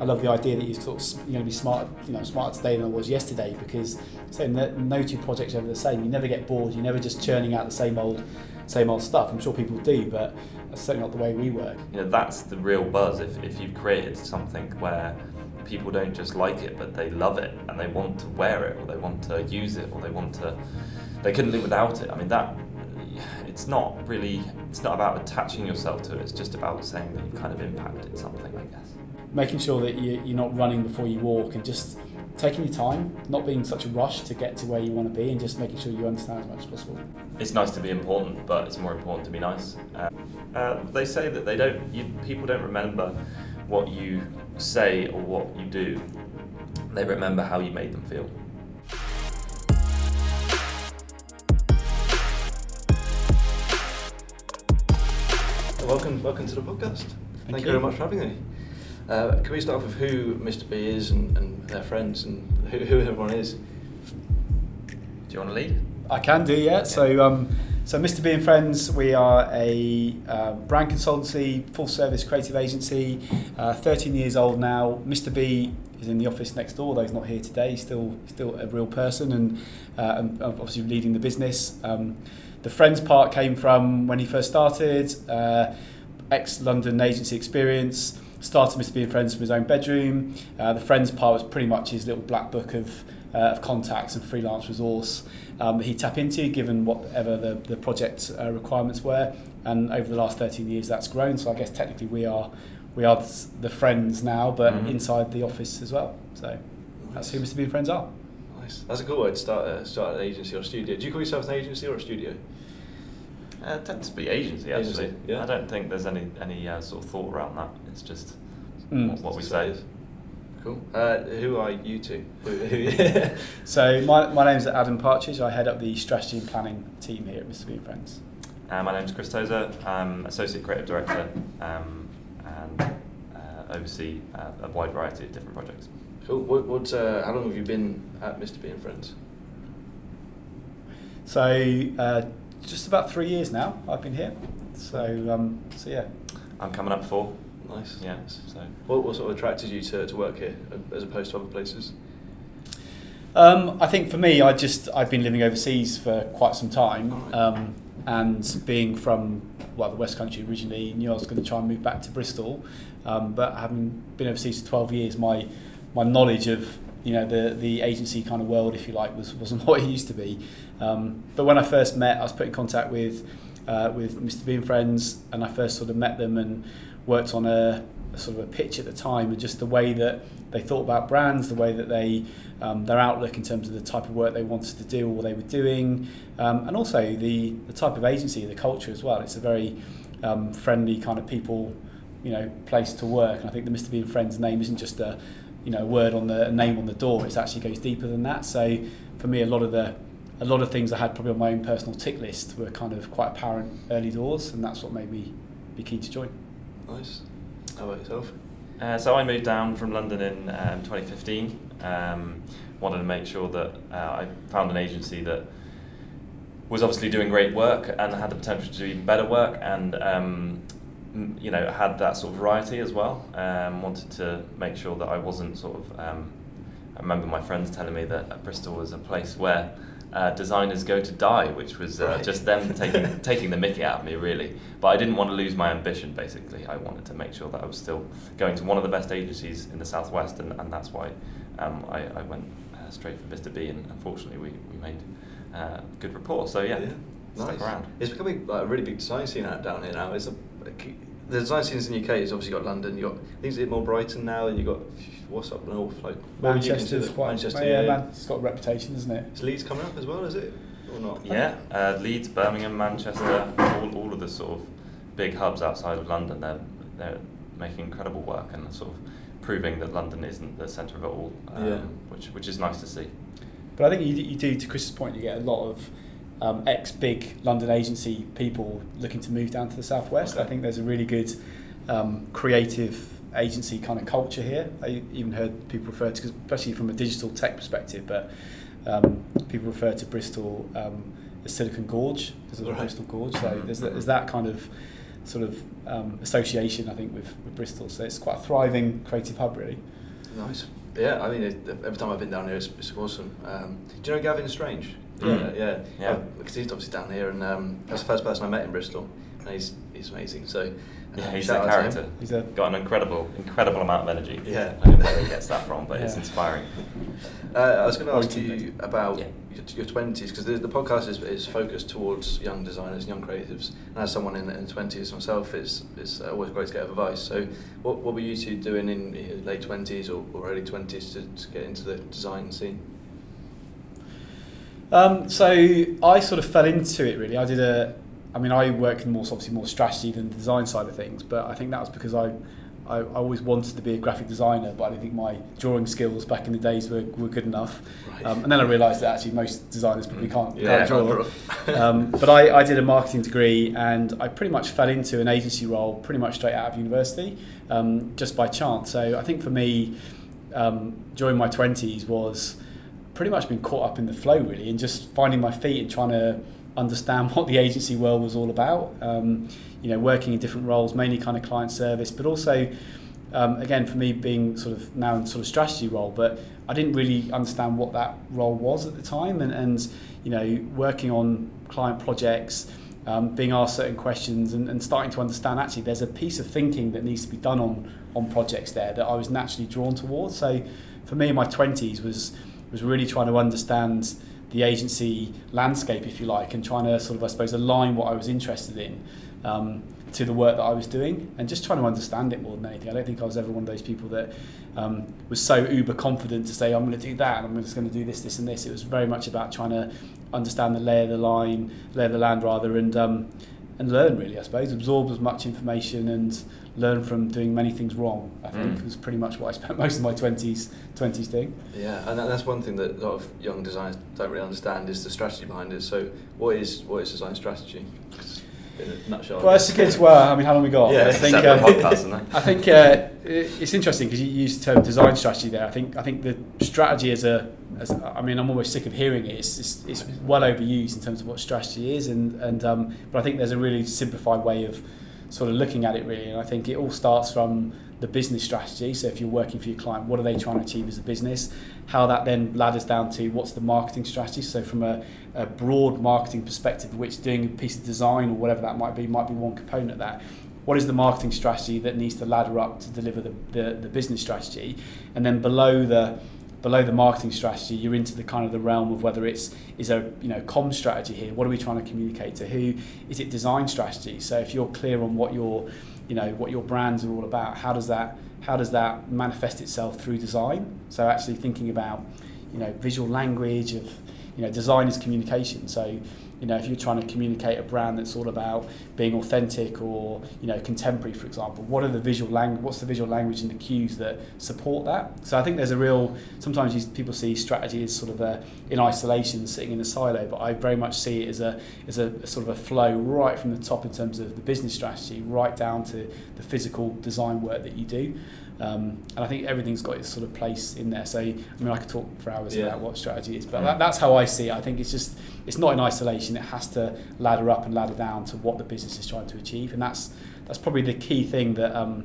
I love the idea that you're sort of you're going to be smart, you know, smarter today than I was yesterday because so no, no two projects are ever the same. You never get bored. You're never just churning out the same old, same old stuff. I'm sure people do, but that's certainly not the way we work. You know, that's the real buzz. If, if you've created something where people don't just like it, but they love it and they want to wear it or they want to use it or they want to, they couldn't live without it. I mean, that it's not really, it's not about attaching yourself to it. It's just about saying that you've kind of impacted something, I guess. Making sure that you, you're not running before you walk and just taking your time, not being such a rush to get to where you want to be, and just making sure you understand as much as possible. It's nice to be important, but it's more important to be nice. Uh, uh, they say that they don't, you, people don't remember what you say or what you do. They remember how you made them feel. Welcome, welcome to the podcast. Thank, Thank you. very much for having me. Uh, can we start off with who Mr. B is and, and their friends and who, who, everyone is? Do you want to lead? I can do, yeah. yeah. So, um, so Mr. B and Friends, we are a uh, brand consultancy, full service creative agency, uh, 13 years old now. Mr. B is in the office next door, though he's not here today. He's still, still a real person and, uh, and obviously leading the business. Um, the Friends part came from when he first started, uh, ex London agency experience, started Mr. B and Friends from his own bedroom. Uh, the Friends part was pretty much his little black book of, uh, of contacts and freelance resource um, that he'd tap into given whatever the, the project uh, requirements were. And over the last 13 years, that's grown. So I guess technically we are we are the friends now, but mm-hmm. inside the office as well. So that's who Mr. B and Friends are. Nice. That's a cool way to start, uh, start an agency or a studio. Do you call yourself an agency or a studio? Uh, it tends to be agency actually. Agency, yeah. I don't think there's any any uh, sort of thought around that. It's just mm. what, what we say. Cool. Uh, who are you two? so my, my is Adam Partridge. I head up the strategy and planning team here at Mr. B Friends. Uh, my is Chris Tozer. I'm associate creative director um, and uh, oversee uh, a wide variety of different projects. Cool. What, what, uh, how long have you been at Mr. B and Friends? So, uh, just about three years now I've been here. So, um, so yeah. I'm coming up four. Nice. Yeah. So, what, what sort of attracted you to, to work here as opposed to other places? Um, I think for me, I just I've been living overseas for quite some time, um, and being from well the West Country originally, knew I was going to try and move back to Bristol, um, but having been overseas for 12 years, my my knowledge of you know the the agency kind of world, if you like, was wasn't what it used to be. Um, but when I first met, I was put in contact with uh, with Mr. B and Friends, and I first sort of met them and worked on a, a, sort of a pitch at the time, and just the way that they thought about brands, the way that they um, their outlook in terms of the type of work they wanted to do or what they were doing, um, and also the the type of agency, the culture as well. It's a very um, friendly kind of people, you know, place to work. And I think the Mr. B and Friends name isn't just a you know word on the name on the door. It actually goes deeper than that. So for me, a lot of the a lot of things I had probably on my own personal tick list were kind of quite apparent early doors, and that's what made me be keen to join. Nice. How about yourself? Uh, so I moved down from London in um, 2015. Um, wanted to make sure that uh, I found an agency that was obviously doing great work and had the potential to do even better work, and um, you know had that sort of variety as well. Um, wanted to make sure that I wasn't sort of. Um, I remember my friends telling me that Bristol was a place where uh, designers go to die, which was uh, right. just them taking taking the mickey out of me, really. But I didn't want to lose my ambition. Basically, I wanted to make sure that I was still going to one of the best agencies in the southwest, and, and that's why um, I, I, went uh, straight for Mr. B. And unfortunately, we, we made uh, good rapport. So yeah, yeah. Nice. stuck around. It's becoming like, a really big design scene out down here now. It's a, the design scenes in the UK is obviously got London. You got things a bit more Brighton now, and you got what's up north like Manchester's quite Manchester. yeah, yeah. Man, it's got a reputation, isn't it? Is Leeds coming up as well? Is it or not? Yeah, uh, Leeds, Birmingham, Manchester, all, all of the sort of big hubs outside of London. They're they're making incredible work and sort of proving that London isn't the centre of it all. Um, yeah. which which is nice to see. But I think you, you do, to Chris's point, you get a lot of um, ex big London agency people looking to move down to the southwest. Okay. I think there's a really good um, creative agency kind of culture here. I even heard people refer to, especially from a digital tech perspective, but um, people refer to Bristol um, as Silicon Gorge because of the right. Bristol Gorge. So there's, there's that kind of sort of um, association, I think, with, with Bristol. So it's quite a thriving creative hub, really. Nice. Yeah, I mean, it, every time I've been down here, it's, it's awesome. Um, do you know Gavin Strange? Yeah. yeah, Yeah. Because he's obviously down here, and um, that's the first person I met in Bristol, and he's he's amazing. So uh, Yeah, he's shout a out to him. character. He's a- got an incredible, incredible amount of energy. Yeah. I don't know where he gets that from, but it's inspiring. Uh, I was going to ask you about Yeah. your, your 20s because the, the podcast is, is focused towards young designers, young creatives. And as someone in, in the 20s myself, it's, it's always great to get advice. So, what, what were you two doing in your late 20s or, or early 20s to, to get into the design scene? Um, so I sort of fell into it really. I did a, I mean, I worked in more obviously more strategy than the design side of things, but I think that was because I, I, I always wanted to be a graphic designer, but I didn't think my drawing skills back in the days were, were good enough. Right. Um, and then I realised that actually most designers probably can't, Yeah, draw. um, but I, I did a marketing degree and I pretty much fell into an agency role pretty much straight out of university, um, just by chance. So I think for me, um, during my 20s was pretty much been caught up in the flow really and just finding my feet and trying to understand what the agency world was all about. Um, you know, working in different roles, mainly kind of client service, but also um, again for me being sort of now in sort of strategy role, but I didn't really understand what that role was at the time, and, and you know, working on client projects. Um, being asked certain questions and, and starting to understand actually there's a piece of thinking that needs to be done on on projects there that I was naturally drawn towards. So for me in my 20s was was really trying to understand the agency landscape, if you like, and trying to sort of, I suppose, align what I was interested in um, to the work that I was doing, and just trying to understand it more than anything. I don't think I was ever one of those people that um, was so uber confident to say I'm going to do that and I'm just going to do this, this, and this. It was very much about trying to understand the lay of the line, lay of the land rather, and um, and learn really, I suppose, absorb as much information and learn from doing many things wrong. I think Mm. was pretty much what I spent most of my twenties twenties doing. Yeah, and that's one thing that a lot of young designers don't really understand is the strategy behind it. So, what is what is design strategy? In a nutshell. Well, that's a good. Well, I mean, how long we got? Yeah, I think. Uh, podcasts, isn't it? I think uh, it's interesting because you used the term design strategy there. I think I think the strategy as a, as a I mean, I'm almost sick of hearing it. It's, it's, it's well overused in terms of what strategy is, and and um, but I think there's a really simplified way of sort of looking at it really, and I think it all starts from the business strategy. So if you're working for your client, what are they trying to achieve as a business? How that then ladders down to what's the marketing strategy. So from a, a broad marketing perspective, which doing a piece of design or whatever that might be might be one component of that. What is the marketing strategy that needs to ladder up to deliver the, the, the business strategy? And then below the below the marketing strategy, you're into the kind of the realm of whether it's is there you know com strategy here. What are we trying to communicate to who? Is it design strategy? So if you're clear on what your you know what your brands are all about, how does that how does that manifest itself through design? So actually thinking about you know visual language of you know design is communication. So you know if you're trying to communicate a brand that's all about being authentic or you know contemporary, for example, what are the visual language? What's the visual language and the cues that support that? So I think there's a real sometimes people see strategy as sort of a in isolation, sitting in a silo, but I very much see it as a as a, a sort of a flow right from the top in terms of the business strategy, right down to the physical design work that you do. Um, and I think everything's got its sort of place in there. So I mean, I could talk for hours Yeah. about what strategy is, but Mm. that, that's how I see it. I think it's just it's not in isolation. It has to ladder up and ladder down to what the business is trying to achieve, and that's that's probably the key thing that um,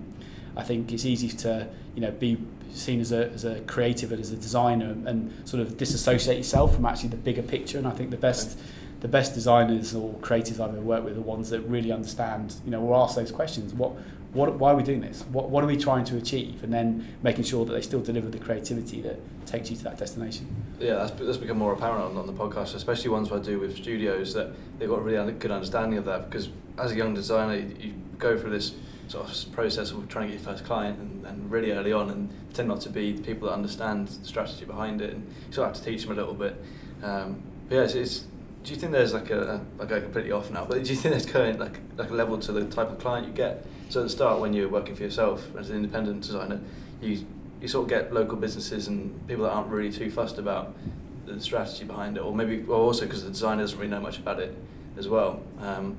I think it's easy to you know be seen as a, as a creative and as a designer and sort of disassociate yourself from actually the bigger picture. And I think the best the best designers or creatives I've ever worked with are ones that really understand, you know, or ask those questions. What, what, why are we doing this? What, what are we trying to achieve? And then making sure that they still deliver the creativity that takes you to that destination. Yeah, that's, that's become more apparent on, on the podcast, especially ones I do with studios that they've got a really good understanding of that. Because as a young designer, you, you go through this sort of process of trying to get your first client and, and really early on, and tend not to be the people that understand the strategy behind it, and you sort of have to teach them a little bit. Um, but yeah, it's, it's, do you think there's like a, like I'm completely off now, but do you think there's going like like a level to the type of client you get? So at the start, when you're working for yourself as an independent designer, you you sort of get local businesses and people that aren't really too fussed about the strategy behind it, or maybe well also because the designer doesn't really know much about it as well. Um,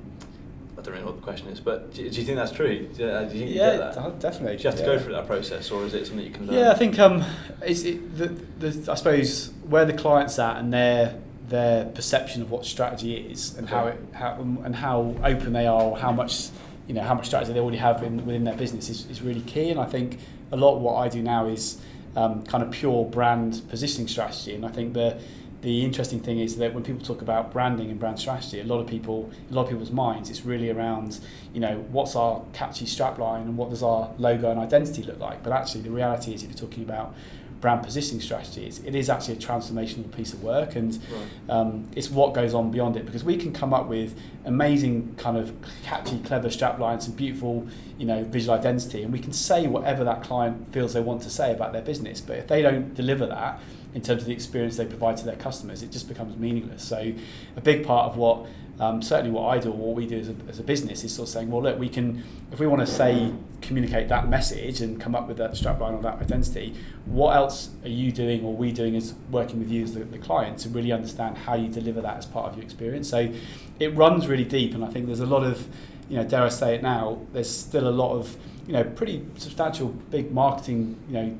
I don't really know what the question is, but do, do you think that's true? Do, uh, do you think you get that? definitely. Do you have to yeah. go through that process, or is it something you can learn? Yeah, I think um, it's it, the, the I suppose where the client's at and their their perception of what strategy is and how it how and how open they are or how much you know how much strategy they already have in, within their business is, is really key. And I think a lot of what I do now is um, kind of pure brand positioning strategy. And I think the the interesting thing is that when people talk about branding and brand strategy, a lot of people, a lot of people's minds, it's really around, you know, what's our catchy strapline and what does our logo and identity look like. But actually, the reality is, if you're talking about brand positioning strategies, it is actually a transformational piece of work, and right. um, it's what goes on beyond it because we can come up with amazing kind of catchy, clever strap lines and beautiful, you know, visual identity, and we can say whatever that client feels they want to say about their business. But if they don't deliver that in terms of the experience they provide to their customers, it just becomes meaningless. So, a big part of what um, certainly what I do or what we do as a, as a business is sort of saying, well, look, we can, if we want to say, communicate that message and come up with that strapline or that identity, what else are you doing or we doing as working with you as the, the client to really understand how you deliver that as part of your experience? So it runs really deep, and I think there's a lot of, you know, dare I say it now, there's still a lot of, you know, pretty substantial big marketing, you know,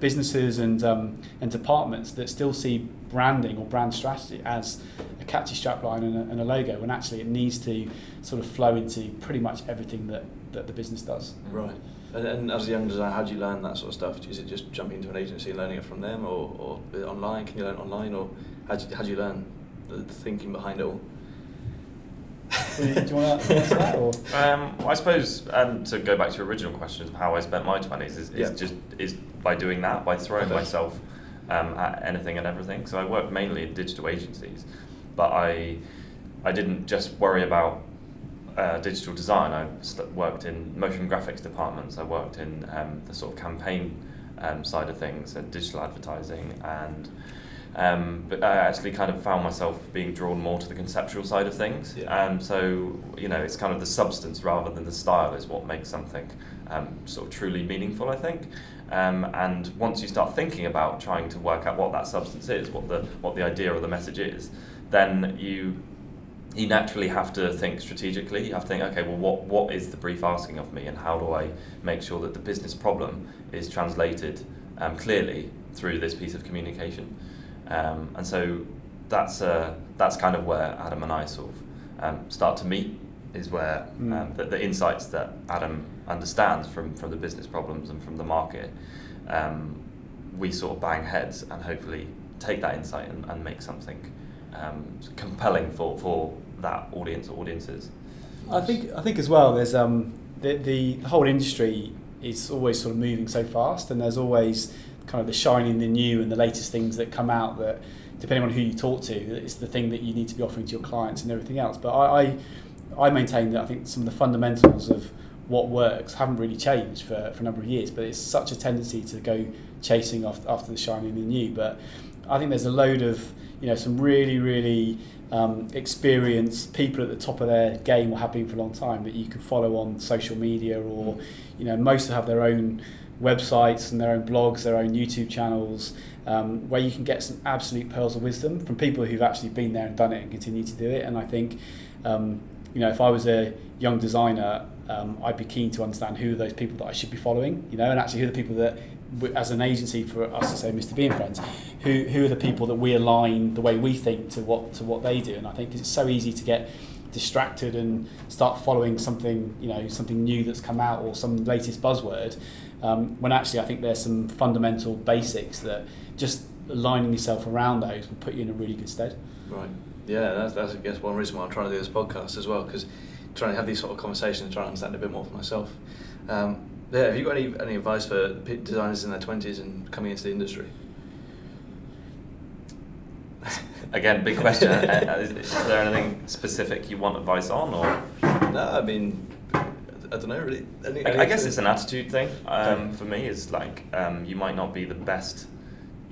businesses and um, and departments that still see branding or brand strategy as a catchy strapline and a, and a logo, when actually it needs to sort of flow into pretty much everything that, that the business does. Right. And, and as a young designer, how do you learn that sort of stuff? Is it just jumping into an agency and learning it from them, or, or online? Can you learn online, or how do you, how do you learn the thinking behind it all? Do you want to answer that? Or? Um, I suppose um, to go back to your original question of how I spent my twenties is, is yeah. just is by doing that by throwing okay. myself um, at anything and everything. So I worked mainly in digital agencies, but I I didn't just worry about uh, digital design. I st- worked in motion graphics departments. I worked in um, the sort of campaign um, side of things and digital advertising and. Um, but I actually kind of found myself being drawn more to the conceptual side of things. Yeah. And so, you know, it's kind of the substance rather than the style is what makes something um, sort of truly meaningful, I think. Um, and once you start thinking about trying to work out what that substance is, what the what the idea or the message is, then you you naturally have to think strategically. You have to think, okay, well, what what is the brief asking of me, and how do I make sure that the business problem is translated um, clearly through this piece of communication? Um, and so that's uh, that's kind of where Adam and I sort of um, start to meet. Is where mm. the, the insights that Adam understands from, from the business problems and from the market, um, we sort of bang heads and hopefully take that insight and, and make something um, compelling for, for that audience or audiences. I think I think as well. There's um, the, the whole industry is always sort of moving so fast, and there's always kind of the shining, the new, and the latest things that come out that, depending on who you talk to, it's the thing that you need to be offering to your clients and everything else. But I, I, I maintain that I think some of the fundamentals of what works haven't really changed for, for a number of years, but it's such a tendency to go chasing after, after the shiny and the new. But I think there's a load of, you know, some really, really um, experienced people at the top of their game or have been for a long time that you can follow on social media or, you know, most have their own websites and their own blogs, their own YouTube channels, um, where you can get some absolute pearls of wisdom from people who've actually been there and done it and continue to do it. And I think, um, you know, if I was a young designer, um, I'd be keen to understand who are those people that I should be following, you know, and actually who are the people that, as an agency for us to say Mr. B and Friends, who, who are the people that we align the way we think to what to what they do, and I think it's so easy to get distracted and start following something, you know, something new that's come out or some latest buzzword, um, when actually I think there's some fundamental basics that just aligning yourself around those will put you in a really good stead. Right. Yeah, that's, that's I guess one reason why I'm trying to do this podcast as well because trying to have these sort of conversations trying to understand a bit more for myself. Um, yeah, have you got any, any advice for designers in their 20s and coming into the industry? Again, big question. Uh, is, is, there anything specific you want advice on, or? No, I mean, I don't know really. Any, I, I guess it's an attitude thing. Um, okay. For me, it's like um, you might not be the best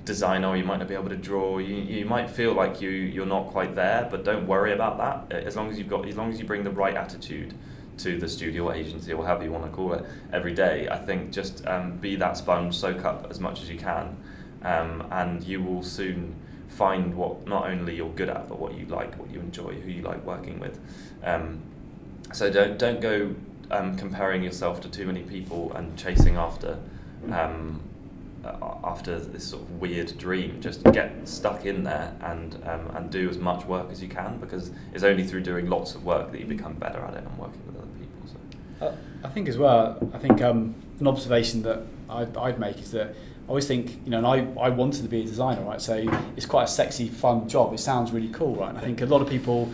designer, you might not be able to draw. You, you might feel like you you're not quite there, but don't worry about that. As long as you've got, as long as you bring the right attitude to the studio agency or however you want to call it every day, I think just um, be that sponge, soak up as much as you can, um, and you will soon find what not only you're good at, but what you like, what you enjoy, who you like working with. Um, so don't don't go um, comparing yourself to too many people and chasing after um, after this sort of weird dream, just get stuck in there and um, and do as much work as you can because it's only through doing lots of work that you become better at it and working with. Uh, I think as well. I think um, an observation that I'd, I'd make is that I always think, you know, and I, I wanted to be a designer, right? So it's quite a sexy, fun job. It sounds really cool, right? And I think a lot of people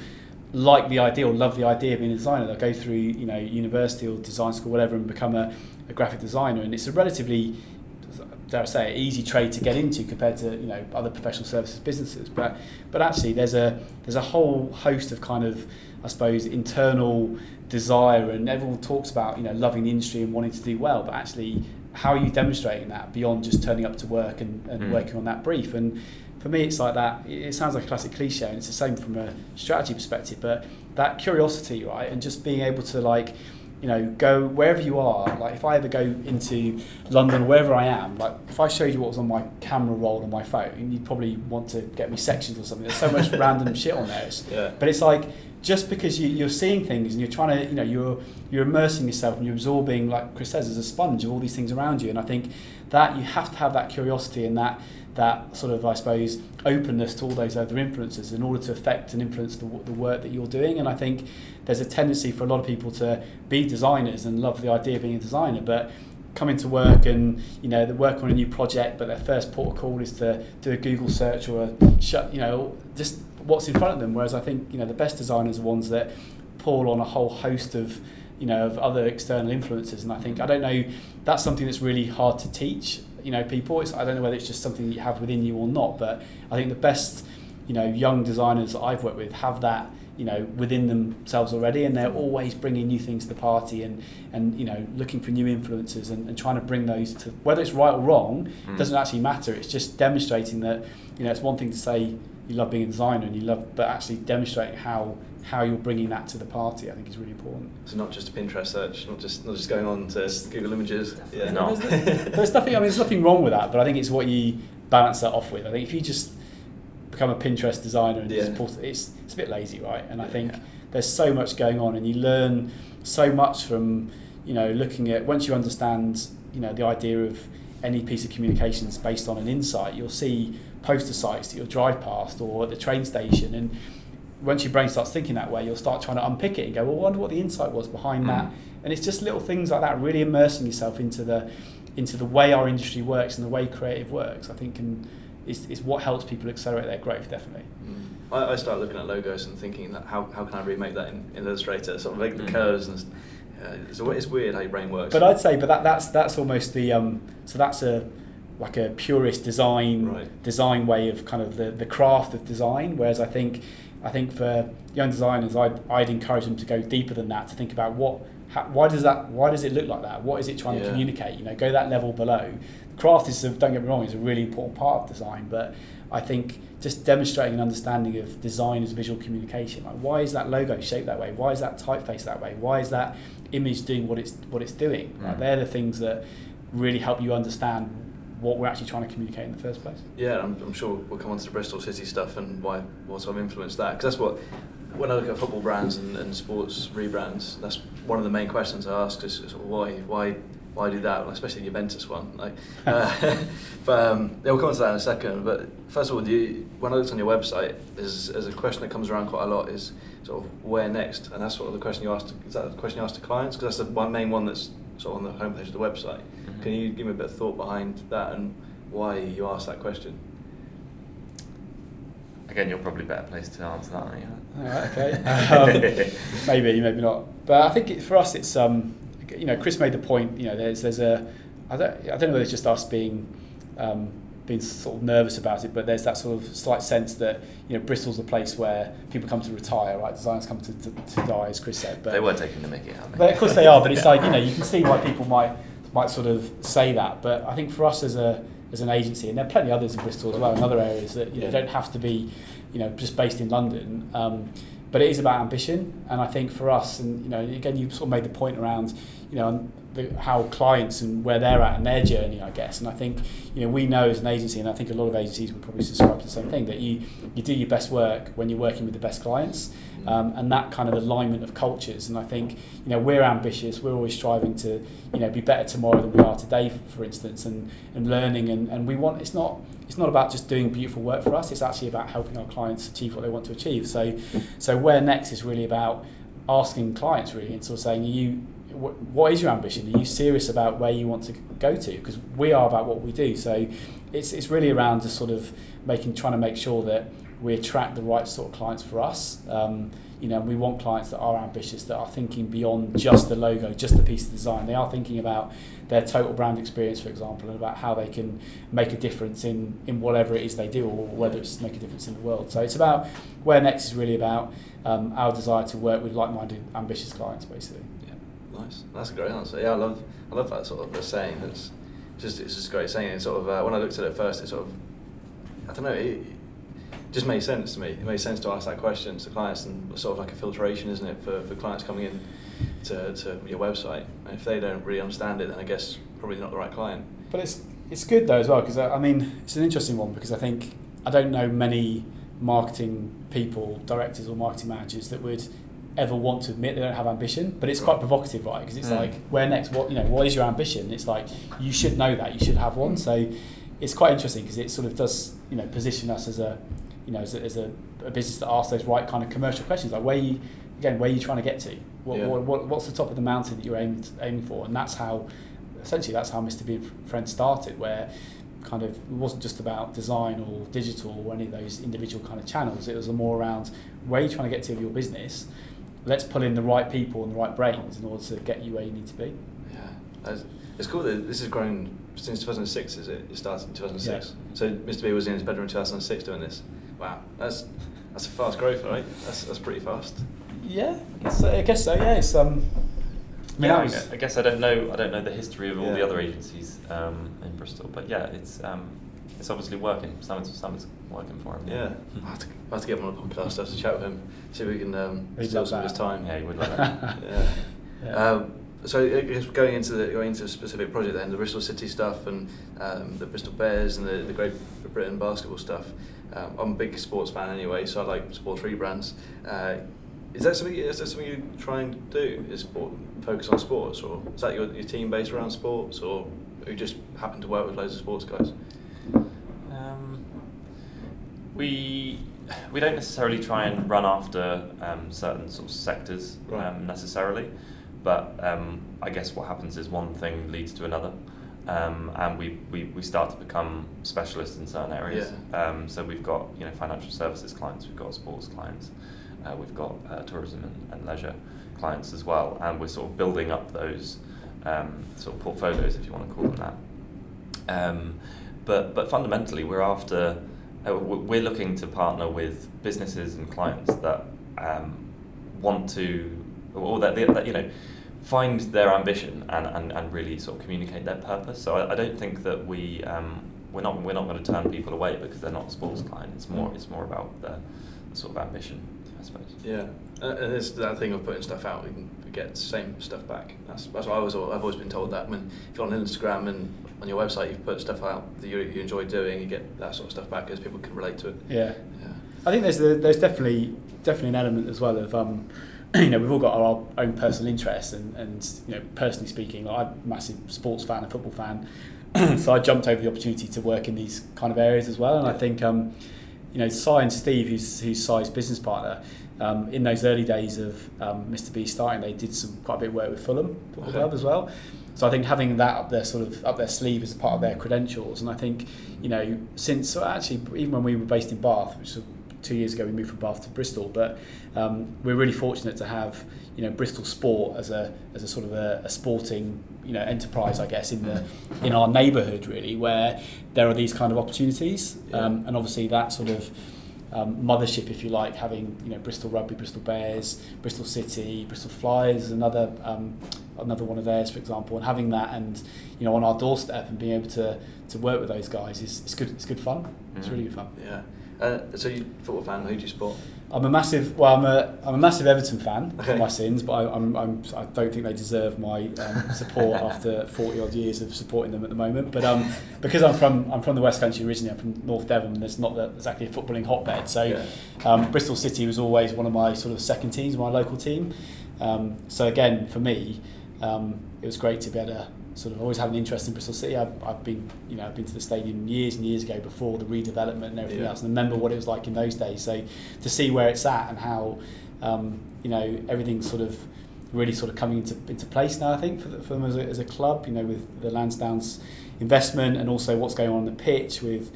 like the idea or love the idea of being a designer. They'll go through, you know, university or design school, whatever, and become a, a graphic designer. And it's a relatively, dare I say, easy trade to get into compared to, you know, other professional services businesses. But but actually, there's a there's a whole host of kind of, I suppose, internal desire, and everyone talks about, you know, loving the industry and wanting to do well. But actually, how are you demonstrating that beyond just turning up to work and, and mm. working on that brief? And for me, it's like that. It sounds like a classic cliche, and it's the same from a strategy perspective. But that curiosity, right, and just being able to like, you know, go wherever you are. Like if I ever go into London, wherever I am, like if I showed you what was on my camera roll on my phone, you'd probably want to get me sections or something. There's so much random shit on there. It's, yeah. But it's like just because you, you're seeing things and you're trying to, you know, you're you're immersing yourself and you're absorbing, like Chris says, as a sponge of all these things around you. And I think that you have to have that curiosity and that that sort of, I suppose, openness to all those other influences in order to affect and influence the, the work that you're doing. And I think there's a tendency for a lot of people to be designers and love the idea of being a designer, but come into work and you know they work on a new project, but their first port of call is to do a Google search or a shut, you know, just what's in front of them. Whereas I think you know the best designers are ones that pull on a whole host of you know of other external influences, and I think I don't know that's something that's really hard to teach you know people. It's, I don't know whether it's just something you have within you or not, but I think the best you know young designers that I've worked with have that you know within themselves already and they're always bringing new things to the party and and you know looking for new influences and, and trying to bring those to whether it's right or wrong mm. doesn't actually matter it's just demonstrating that you know it's one thing to say you love being a designer and you love, but actually demonstrating how how you're bringing that to the party, I think is really important. So not just a Pinterest search, not just not just going on to Google Images. Yeah, no. There's, there's nothing. I mean, there's nothing wrong with that, but I think it's what you balance that off with. I think if you just become a Pinterest designer and yeah. just it's it's a bit lazy, right? And I think yeah. there's so much going on, and you learn so much from you know looking at once you understand you know the idea of any piece of communications based on an insight, you'll see poster sites that you'll drive past or at the train station. And once your brain starts thinking that way, you'll start trying to unpick it and go, well, I wonder what the insight was behind mm. that. And it's just little things like that, really immersing yourself into the into the way our industry works and the way creative works. I think and is, is what helps people accelerate their growth, definitely. Mm. I, I started looking at logos and thinking that how, how can I remake that in, in Illustrator, sort of make mm. the curves and uh, so it's weird how your brain works. But I'd say, but that, that's that's almost the um, so that's a like a purist design right. design way of kind of the, the craft of design. Whereas I think I think for young designers, I'd, I'd encourage them to go deeper than that to think about what how, why does that why does it look like that? What is it trying yeah. to communicate? You know, go that level below. Craft is don't get me wrong is a really important part of design, but I think just demonstrating an understanding of design as visual communication. Like why is that logo shaped that way? Why is that typeface that way? Why is that image doing what it's what it's doing? Mm. Like they're the things that really help you understand what we're actually trying to communicate in the first place. Yeah, I'm, I'm sure we'll come on to the Bristol City stuff and why what sort of influenced that because that's what when I look at football brands and, and sports rebrands, that's one of the main questions I ask is, is why why why do that, especially the Juventus one. Like, uh, but um, yeah, we'll come on to that in a second. But first of all, do you, when I looked on your website, there's, there's a question that comes around quite a lot: is sort of where next, and that's sort of the question you asked. Is that the question you asked to clients? Because that's the one main one that's sort of on the homepage of the website. Mm-hmm. Can you give me a bit of thought behind that and why you asked that question? Again, you're probably better placed to answer that, aren't you? okay. Um, maybe, maybe not. But I think it, for us, it's um, you know, Chris made the point. You know, there's there's a I don't I don't know whether it's just us being um, being sort of nervous about it, but there's that sort of slight sense that you know Bristol's a place where people come to retire, right? Designers come to, to, to die, as Chris said. But they were taking the Mickey out. But of course they are. But it's like you know you can see why people might might sort of say that. But I think for us as a as an agency, and there are plenty of others in Bristol as well, in other areas that you know don't have to be you know just based in London. Um, but it is about ambition, and I think for us, and you know, again, you sort of made the point around, you know, the, how clients and where they're at in their journey, I guess. And I think, you know, we know as an agency, and I think a lot of agencies would probably subscribe to the same thing, that you, you do your best work when you're working with the best clients. Um, and that kind of alignment of cultures. And I think, you know, we're ambitious. We're always striving to, you know, be better tomorrow than we are today, for instance, and, and learning. And, and we want, it's not, it's not about just doing beautiful work for us. It's actually about helping our clients achieve what they want to achieve. So, so where next is really about asking clients really and sort of saying, you what is your ambition? Are you serious about where you want to go to? Because we are about what we do. So it's, it's really around just sort of making, trying to make sure that we attract the right sort of clients for us. Um, you know, we want clients that are ambitious, that are thinking beyond just the logo, just the piece of design. They are thinking about their total brand experience, for example, and about how they can make a difference in, in whatever it is they do, or whether it's make a difference in the world. So it's about where next is really about um, our desire to work with like-minded, ambitious clients, basically. Yeah, nice. That's a great answer. Yeah, I love I love that sort of the saying. That's just it's just a great saying. It sort of uh, when I looked at it first, it sort of I don't know. It, just made sense to me. It made sense to ask that question to clients and sort of like a filtration, isn't it, for, for clients coming in to, to your website. And if they don't really understand it, then I guess probably not the right client. But it's it's good though as well because I mean it's an interesting one because I think I don't know many marketing people, directors or marketing managers that would ever want to admit they don't have ambition. But it's quite provocative, right? Because it's mm. like where next? What you know? What is your ambition? It's like you should know that you should have one. So it's quite interesting because it sort of does you know position us as a you know, as a, as a, a, business that asks those right kind of commercial questions, like where you, again, where are you trying to get to? What, yeah. what, what, what's the top of the mountain that you're aiming, aiming for? And that's how, essentially, that's how Mr. B and Friends started, where kind of it wasn't just about design or digital or any of those individual kind of channels. It was more around where you're trying to get to with your business. Let's pull in the right people and the right brains in order to get you where you need to be. Yeah, it's cool that this has grown since 2006. Is it? It started in 2006. Yeah. So Mr. B was in his bedroom in 2006 doing this. Wow, that's that's a fast growth, right? That's that's pretty fast. Yeah, I guess so. Yeah, it's um. I mean, yeah, I, I guess I don't know. I don't know the history of all yeah. the other agencies um, in Bristol, but yeah, it's um, it's obviously working. Something's, something's working for him. Yeah, I have, to, I have to get him on a podcast. I have to chat with him, see if we can um, steal some of his time. Yeah, he would like that. yeah. yeah. Um, so going into the going into a specific project then the Bristol City stuff and um, the Bristol Bears and the, the Great Britain basketball stuff. Um, I'm a big sports fan anyway, so I like sports rebrands. Uh, is that something? Is that something you try and do? Is sport, focus on sports, or is that your, your team based around sports, or you just happen to work with loads of sports guys? Um, we we don't necessarily try and run after um, certain sort of sectors right. um, necessarily, but um, I guess what happens is one thing leads to another um, and we, we, we start to become specialists in certain areas. Yeah. Um, so we've got you know financial services clients, we've got sports clients, uh, we've got uh, tourism and, and, leisure clients as well, and we're sort of building up those um, sort of portfolios, if you want to call them that. Um, but but fundamentally, we're after uh, we're looking to partner with businesses and clients that um, want to or that, that you know find their ambition and, and, and really sort of communicate their purpose. So I, I don't think that we um, we're not we're not going to turn people away because they're not a sports client. It's more it's more about the, the sort of ambition, I suppose. Yeah, uh, and it's that thing of putting stuff out. We can get the same stuff back. That's, that's what I was. I've always been told that when if you're on Instagram and on your website you put stuff out that you, you enjoy doing, you get that sort of stuff back because people can relate to it. Yeah, yeah. I think there's a, there's definitely definitely an element as well of. Um, you know, we've all got our own personal interests, and, and you know, personally speaking, like, I'm a massive sports fan, a football fan, so I jumped over the opportunity to work in these kind of areas as well. And I think, um, you know, Si and Steve, who's who's Si's business partner, um, in those early days of um, Mr. B starting, they did some quite a bit of work with Fulham Football okay. Club as well. So I think having that up their sort of up their sleeve as part of their credentials, and I think you know since so actually even when we were based in Bath, which two years ago we moved from Bath to Bristol, but um, we're really fortunate to have you know Bristol Sport as a as a sort of a, a sporting you know enterprise, I guess, in the in our neighbourhood really, where there are these kind of opportunities, yeah. um, and obviously that sort of um, mothership, if you like, having you know Bristol Rugby, Bristol Bears, Bristol City, Bristol Flyers, another um, another one of theirs, for example, and having that and you know on our doorstep and being able to to work with those guys is it's good. It's good fun. It's really good fun. Yeah. Uh, so you football fan? Who do you support? I'm a massive well, I'm a I'm a massive Everton fan okay. for my sins, but I, I'm, I'm I don't think they deserve my um, support after 40 odd years of supporting them at the moment. But um, because I'm from I'm from the West Country originally, I'm from North Devon. And There's not exactly a footballing hotbed, so yeah. um, Bristol City was always one of my sort of second teams, my local team. Um, so again, for me, um, it was great to be able to sort of always had an interest in Bristol City. I've, I've been, you know, I've been to the stadium years and years ago before the redevelopment and everything yeah. else, and remember what it was like in those days. So to see where it's at and how, um, you know, everything sort of really sort of coming into, into place now, I think, for, the, for them as a, as a club, you know, with the Lansdown's investment and also what's going on on the pitch with,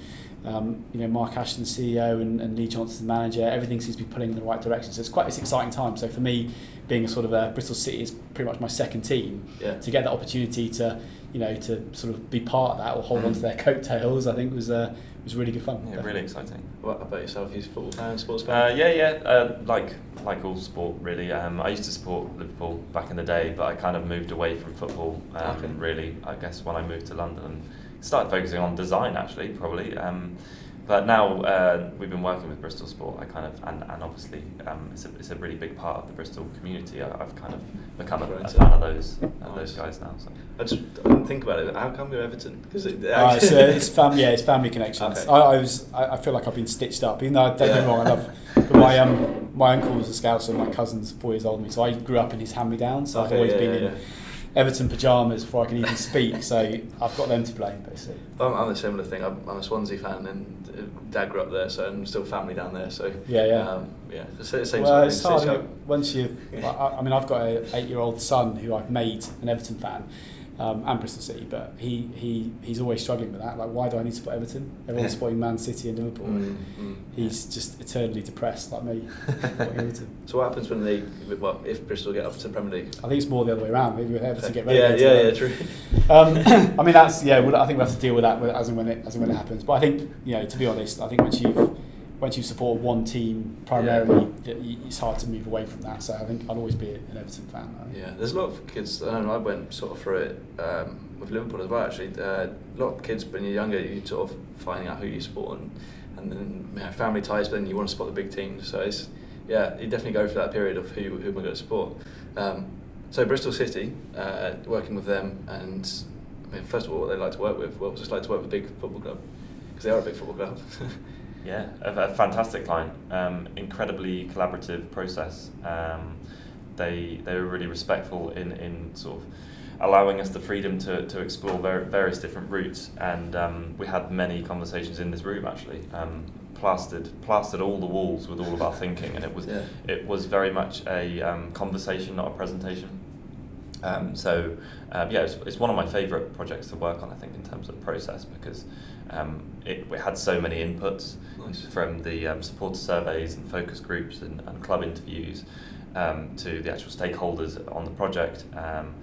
um, you know, Mark Ashton, CEO, and, and Lee Johnson, the manager. Everything seems to be pulling in the right direction. So it's quite it's an exciting time. So for me, being a sort of a Bristol City is pretty much my second team. Yeah. To get that opportunity to, you know, to sort of be part of that or hold Mm. on to their coattails, I think was uh, was really good fun. Yeah, definitely. really exciting. What about yourself? You a football fan, sports fan? Uh, yeah, yeah. Uh, like like all sport, really. Um, I used to support Liverpool back in the day, but I kind of moved away from football. Um, Okay. Really, I guess when I moved to London and started focusing on design, actually, probably. Um, but now uh, we've been working with Bristol Sport. I kind of and, and obviously um, it's a it's a really big part of the Bristol community. I, I've kind of become a, a Right. fan of those uh, those guys now. So. I just I didn't think about it. How come you're Everton? Because it, Uh, it's, it's family, yeah, it's family connections. Okay. I, I was, I, I feel like I've been stitched up, even though I don't get me Yeah. wrong, I love. But my um, my uncle was a scouser, my cousin's four years older than me, so I grew up in his hand-me-down. So I've always yeah, been yeah, in yeah. Everton pajamas before I can even speak. So I've got them to blame, basically. I'm, I'm a similar thing. I'm, I'm a Swansea fan, and uh, Dad grew up there, so I'm still family down there. So Yeah, yeah. um, yeah. The sa- same well, sort of it's hard stitch isn't up. it? once you. I, I mean, I've got an eight-year-old son who I've made an Everton fan. Um, and Bristol City, but he, he he's always struggling with that. Like, why do I need to support Everton? Everyone's Yeah. supporting Man City and Liverpool. Mm, mm. He's just eternally depressed, like me. So what happens when they, well, if Bristol get up to the Premier League? I think it's more the other way around. Maybe with Everton get yeah, relegated. yeah, yeah, true. Um, I mean, that's yeah. We'll, I think we have to deal with that as and when it as and when it happens. But I think you know, to be honest, I think once you've once you support one team primarily, that y it's hard to move away from that. So I think I'll always be an Everton fan. Yeah, there's a lot of kids. I don't know. I went sort of through it um, with Liverpool as well. Actually, uh, a lot of kids when you're younger, you sort of finding out who you support and and then you know, family ties. But then you want to support the big teams. So it's yeah, you definitely go through that period of who who am I going to support. Um, so Bristol City, uh, working with them, and I mean, first of all, what they like to work with. What was it like to work with a big football club? Because they are a big football club. Yeah, a, a fantastic client. Um, incredibly collaborative process. Um, they they were really respectful in, in sort of allowing us the freedom to, to explore ver- various different routes. And um, we had many conversations in this room actually. Um, plastered plastered all the walls with all of our thinking, and it was Yeah. it was very much a um, conversation, not a presentation. Um, so um, yeah, it's, it's one of my favourite projects to work on. I think in terms of process because um, it, we had so many inputs Nice. from the um, supporter surveys and focus groups and, and club interviews um, to the actual stakeholders on the project, um,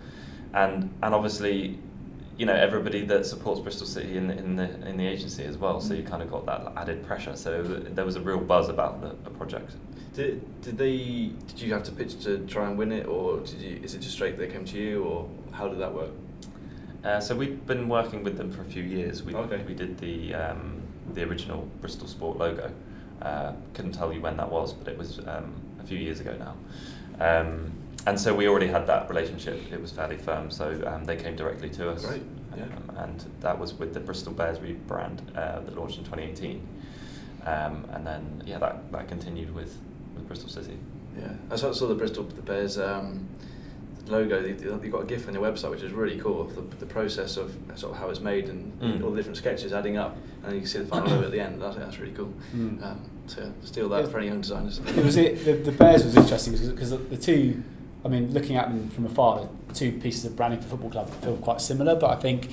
and and obviously. You know everybody that supports Bristol City in the, in the in the agency as well, so you kind of got that added pressure. So there was a real buzz about the, the project. Did, did they? Did you have to pitch to try and win it, or did you? Is it just straight they came to you, or how did that work? Uh, so we've been working with them for a few years. We, Okay. we did the um, the original Bristol Sport logo. Uh, couldn't tell you when that was, but it was um, a few years ago now. Um, and so we already had that relationship. It was fairly firm, so um, they came directly to us. Great, yeah. Um, and that was with the Bristol Bears rebrand uh, that launched in 2018. Um, and then yeah, that, that continued with, with Bristol City. Yeah, I saw, saw the Bristol the Bears um, logo. They, they've got a GIF on their website, which is really cool the, the process of sort of how it's made and Mm. all the different sketches adding up, and you can see the final logo at the end. I think that's really cool. Mm. Um, so yeah, steal that Yeah. for any young designers. It was it, the, the Bears was interesting because the, the two, I mean, looking at them from afar, the two pieces of branding for football club feel quite similar. But I think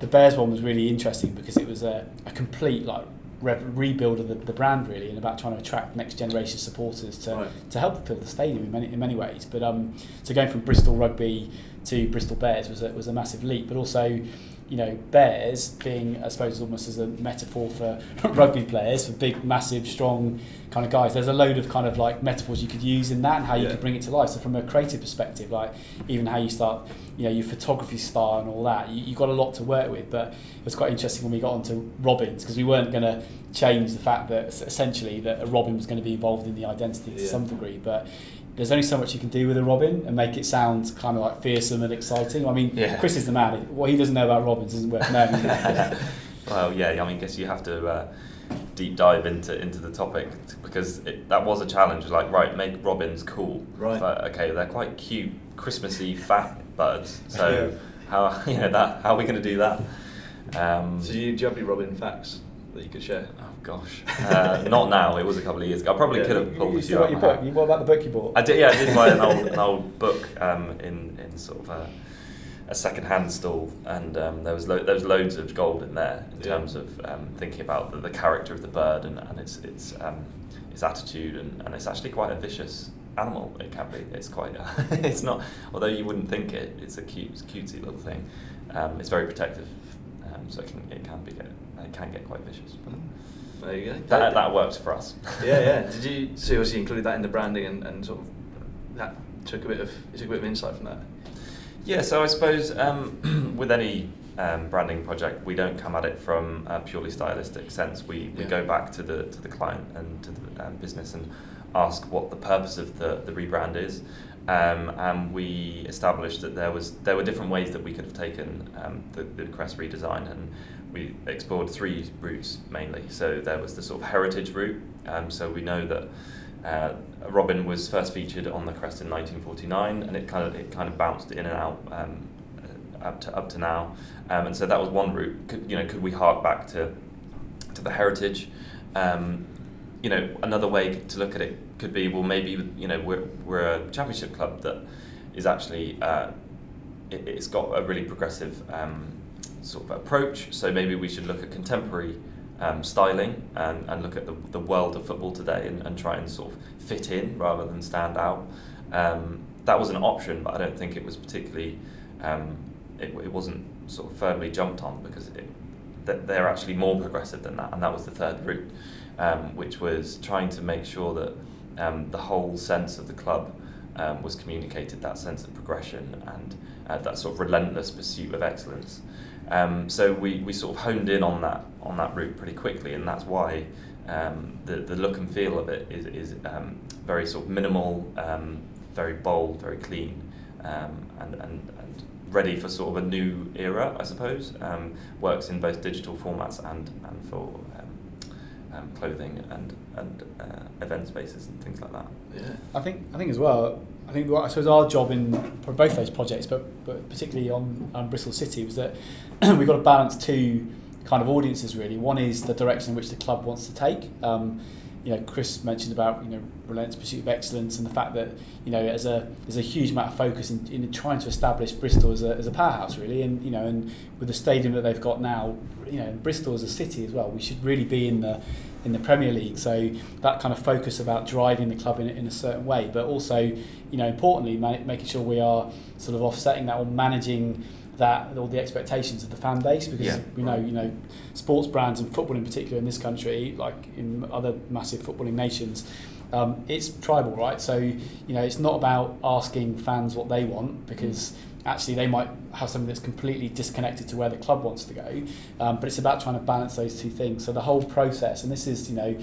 the Bears one was really interesting because it was a, a complete like re- rebuild of the, the brand really, and about trying to attract next generation supporters to, Right. to help fill the stadium in many in many ways. But um, so going from Bristol Rugby to Bristol Bears was a, was a massive leap. But also, you know, Bears being I suppose almost as a metaphor for rugby players, for big, massive, strong kind of guys. There's a load of kind of like metaphors you could use in that and how you Yeah. could bring it to life. So from a creative perspective, like even how you start, you know, your photography style and all that, you, you've got a lot to work with. But it was quite interesting when we got onto robins because we weren't going to change the fact that essentially that a Robin was going to be involved in the identity to Yeah. some degree. But there's only so much you can do with a Robin and make it sound kind of like fearsome and exciting. I mean, Yeah. Chris is the man. What he doesn't know about Robins isn't worth knowing. well, yeah, I mean, I guess you have to uh, deep dive into into the topic because it, that was a challenge. Like, right, make robins cool. Right. But, okay, they're quite cute, Christmassy fat birds. So Yeah. how you know that? How are we going to do that? Um, So do you, do you have any Robin facts? that you could share? Gosh, uh, not now. It was a couple of years ago. I probably Yeah. could have pulled you a still out your book. what about the book you bought? I did. Yeah, I did buy an old an old book um, in in sort of a, a second hand stall, and um, there was lo- there was loads of gold in there in Yeah. terms of um, thinking about the, the character of the bird and, and its its um, its attitude, and, and it's actually quite a vicious animal. It can be. It's quite. it's not. Although you wouldn't think it, it's a cute, cutesy little thing. Um, it's very protective, um, so it can it can be get, it can get quite vicious. But There you go. that that works for us. yeah, yeah. Did you so you obviously included that in the branding and, and sort of that took a bit of took a bit of insight from that. Yeah, so I suppose um, with any um, branding project, we don't come at it from a purely stylistic sense. We, we Yeah. go back to the to the client and to the um, business and ask what the purpose of the, the rebrand is. Um, and we established that there was there were different ways that we could have taken um, the, the crest redesign, and we explored three routes mainly. So there was the sort of heritage route. Um, so we know that uh, Robin was first featured on the crest in 1949, and it kind of it kind of bounced in and out um, uh, up to up to now. Um, and so that was one route. Could, you know, could we hark back to to the heritage? Um, you know, another way to look at it could be well, maybe you know we're we're a championship club that is actually uh, it, it's got a really progressive um, sort of approach. So maybe we should look at contemporary um, styling and, and look at the, the world of football today and, and try and sort of fit in rather than stand out. Um, that was an option, but I don't think it was particularly. Um, it, it wasn't sort of firmly jumped on because it, that they're actually more progressive than that, and that was the third route, um, which was trying to make sure that um, the whole sense of the club um, was communicated, that sense of progression and uh, that sort of relentless pursuit of excellence. Um, so we, we sort of honed in on that on that route pretty quickly, and that's why um, the the look and feel of it is is um, very sort of minimal, um, very bold, very clean, um, and, and and ready for sort of a new era, I suppose. Um, works in both digital formats and and for clothing and and uh, event spaces and things like that. Yeah. I think I think as well. I think I suppose our job in both those projects, but but particularly on um, Bristol City, was that we've got to balance two kind of audiences really. One is the direction in which the club wants to take. Um, you know, Chris mentioned about you know relentless pursuit of excellence and the fact that you know as a there's a huge amount of focus in, in trying to establish Bristol as a, as a powerhouse really, and you know and with the stadium that they've got now, you know, Bristol as a city as well, we should really be in the in the Premier League. So that kind of focus about driving the club in, in a certain way, but also, you know, importantly, ma- making sure we are sort of offsetting that or managing that all the expectations of the fan base because Yeah. we know you know sports brands and football in particular in this country like in other massive footballing nations um, it's tribal right so you know it's not about asking fans what they want because actually they might have something that's completely disconnected to where the club wants to go um, but it's about trying to balance those two things. So the whole process and this is you know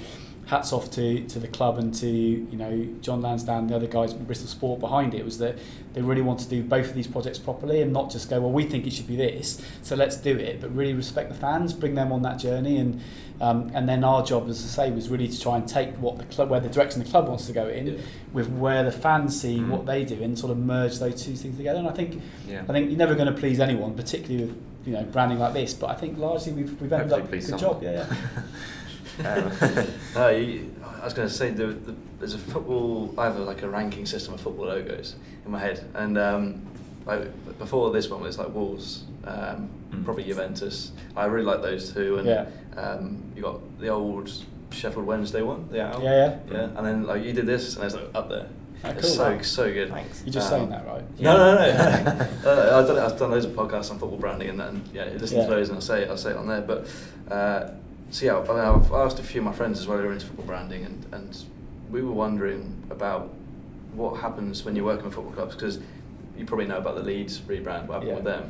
hats off to, to the club and to you know John Lansdown and the other guys from Bristol Sport behind it was that they really want to do both of these projects properly and not just go well we think it should be this so let's do it but really respect the fans bring them on that journey and um, and then our job as I say was really to try and take what the club where the direction the club wants to go in Yeah. with where the fans see Mm. what they do and sort of merge those two things together and I think Yeah. I think you're never going to please anyone particularly with you know branding like this but I think largely we've, we've ended Hopefully up please good someone. job yeah, yeah. Um, No, you, I was going to say the, the, there's a football. I have a, like a ranking system of football logos in my head, and um, like before this one was like Wolves, um, Mm. probably Juventus. I really like those two, and Yeah. um, you got the old Sheffield Wednesday one, the owl. Yeah, yeah. yeah. And then like you did this, and it's like up there. It's cool. so Wow. so good. Thanks. You're just Um, saying that, right? No, no, no. Yeah. uh, I've done I've done loads of podcasts on football branding, and then yeah, listen Yeah. to those, and I'll say I'll say it on there. But uh, so yeah, I mean, I've asked a few of my friends as well who are into football branding, and and we were wondering about what happens when you're working with football clubs because you probably know about the Leeds rebrand, what happened Yeah. with them.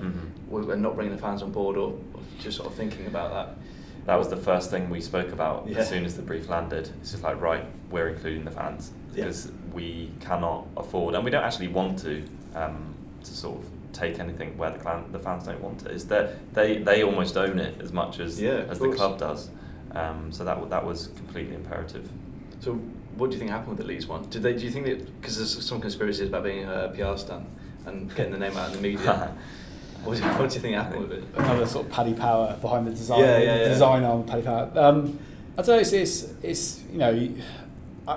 Mhm. We- We're not bringing the fans on board, or, or just sort of thinking about that. That was the first thing we spoke about Yeah. as soon as the brief landed. It's just like, right, we're including the fans Yeah. because we cannot afford, and we don't actually want to, um, to sort of take anything where the, clan, the fans don't want it. Is that they they almost own it as much as Yeah, of as the club does. Um, so that that was completely imperative. So, what do you think happened with the Leeds one? Did they? Do you think that because there's some conspiracies about being a PR stunt and getting the name out in the media? What do you, what do you think happened with it? Another sort of Paddy Power behind the design, Yeah, yeah, yeah. design arm Paddy Power. Um, I don't know. It's, it's, it's you know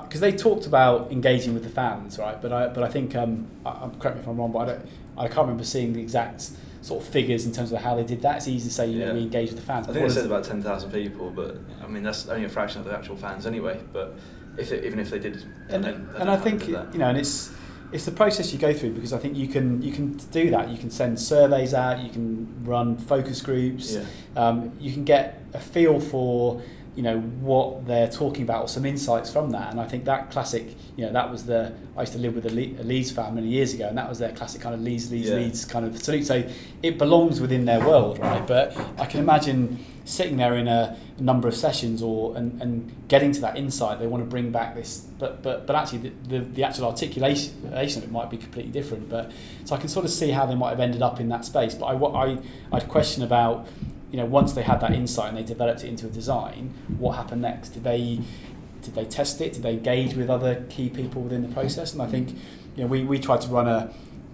because they talked about engaging with the fans, right? But I but I think um, I, I'm- correct me if I'm wrong, but I don't I can't remember seeing the exact sort of figures in terms of how they did that. It's easy to say you know we engage with the fans. I think they said about 10,000 people, but I mean, that's only a fraction of the actual fans anyway. But if it, even if they did, and, and I think you know, and it's it's the process you go through because I think you can you can do that. You can send surveys out, you can run focus groups, Yeah. um, you can get a feel for you know what they're talking about or some insights from that. And I think that classic, you know, that was the I used to live with a, Le- a Leeds fan many years ago, and that was their classic kind of Leeds Leeds Yeah. Leeds kind of salute. So it belongs within their world, right? But I can imagine sitting there in a, number of sessions or and, and getting to that insight they want to bring back this but but but actually the, the, the actual articulation of it might be completely different but so I can sort of see how they might have ended up in that space but I what I I'd question about you know once they had that insight and they developed it into a design what happened next did they did they test it did they engage with other key people within the process and I think you know we, we tried to run a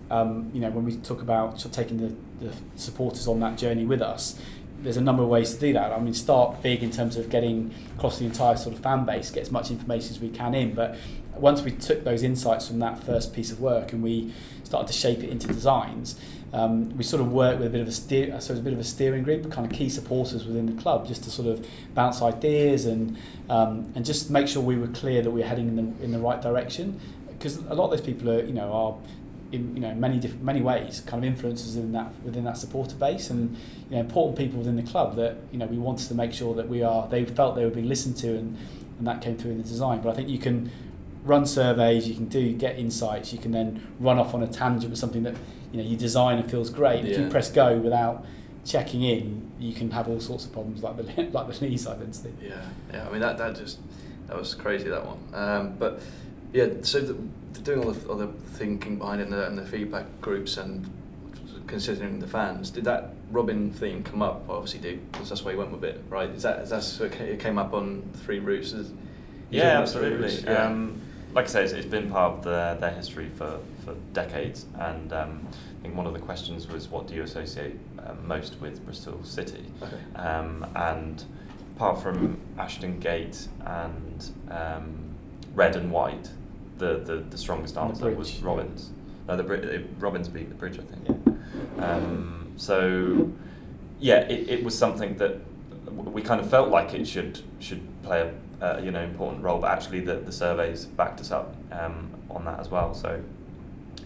um, you know when we talk about sort of taking the, the supporters on that journey with us there's a number of ways to do that. I mean, start big in terms of getting across the entire sort of fan base, get as much information as we can in. But once we took those insights from that first piece of work and we started to shape it into designs, um, we sort of work with a bit of a steer, so a bit of a steering group, kind of key supporters within the club, just to sort of bounce ideas and um, and just make sure we were clear that we were heading in the in the right direction. Because a lot of those people are, you know, are in you know many different many ways kind of influences in that within that supporter base and you know important people within the club that you know we wanted to make sure that we are they felt they were being listened to and and that came through in the design but I think you can run surveys you can do get insights you can then run off on a tangent with something that you know you design and feels great if you press go without checking in you can have all sorts of problems like the like the Leeds identity Yeah, yeah. I mean that that just that was crazy that one. Um, but yeah, so the, the doing all the, all the thinking behind it and the, and the feedback groups and considering the fans, did that Robin theme come up? Well, obviously, did because that's why you went with it, right? Is that is that so it came up on three routes? Is, Yeah, is it on the three absolutely. routes? Yeah. Um, like I say, it's, it's been part of their, their history for, for decades, and um, I think one of the questions was, what do you associate um, most with Bristol City? Okay. Um, and apart from Ashton Gate and um, red and white, the, the, the strongest the answer bridge, was yeah. Robins. No, the bri- uh, Robins beat the bridge, I think. Um, so, yeah, it, it was something that we kind of felt like it should should play a uh, you know important role, but actually the, the surveys backed us up um, on that as well. So,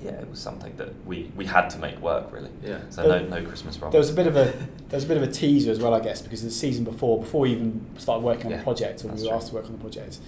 yeah, it was something that we, we had to make work really. Yeah. So no There- no Christmas Robins. There was a bit of a there was a bit of a teaser as well, I guess, because the season before, before we even started working on Yeah, the project, or we were true. asked to work on the project,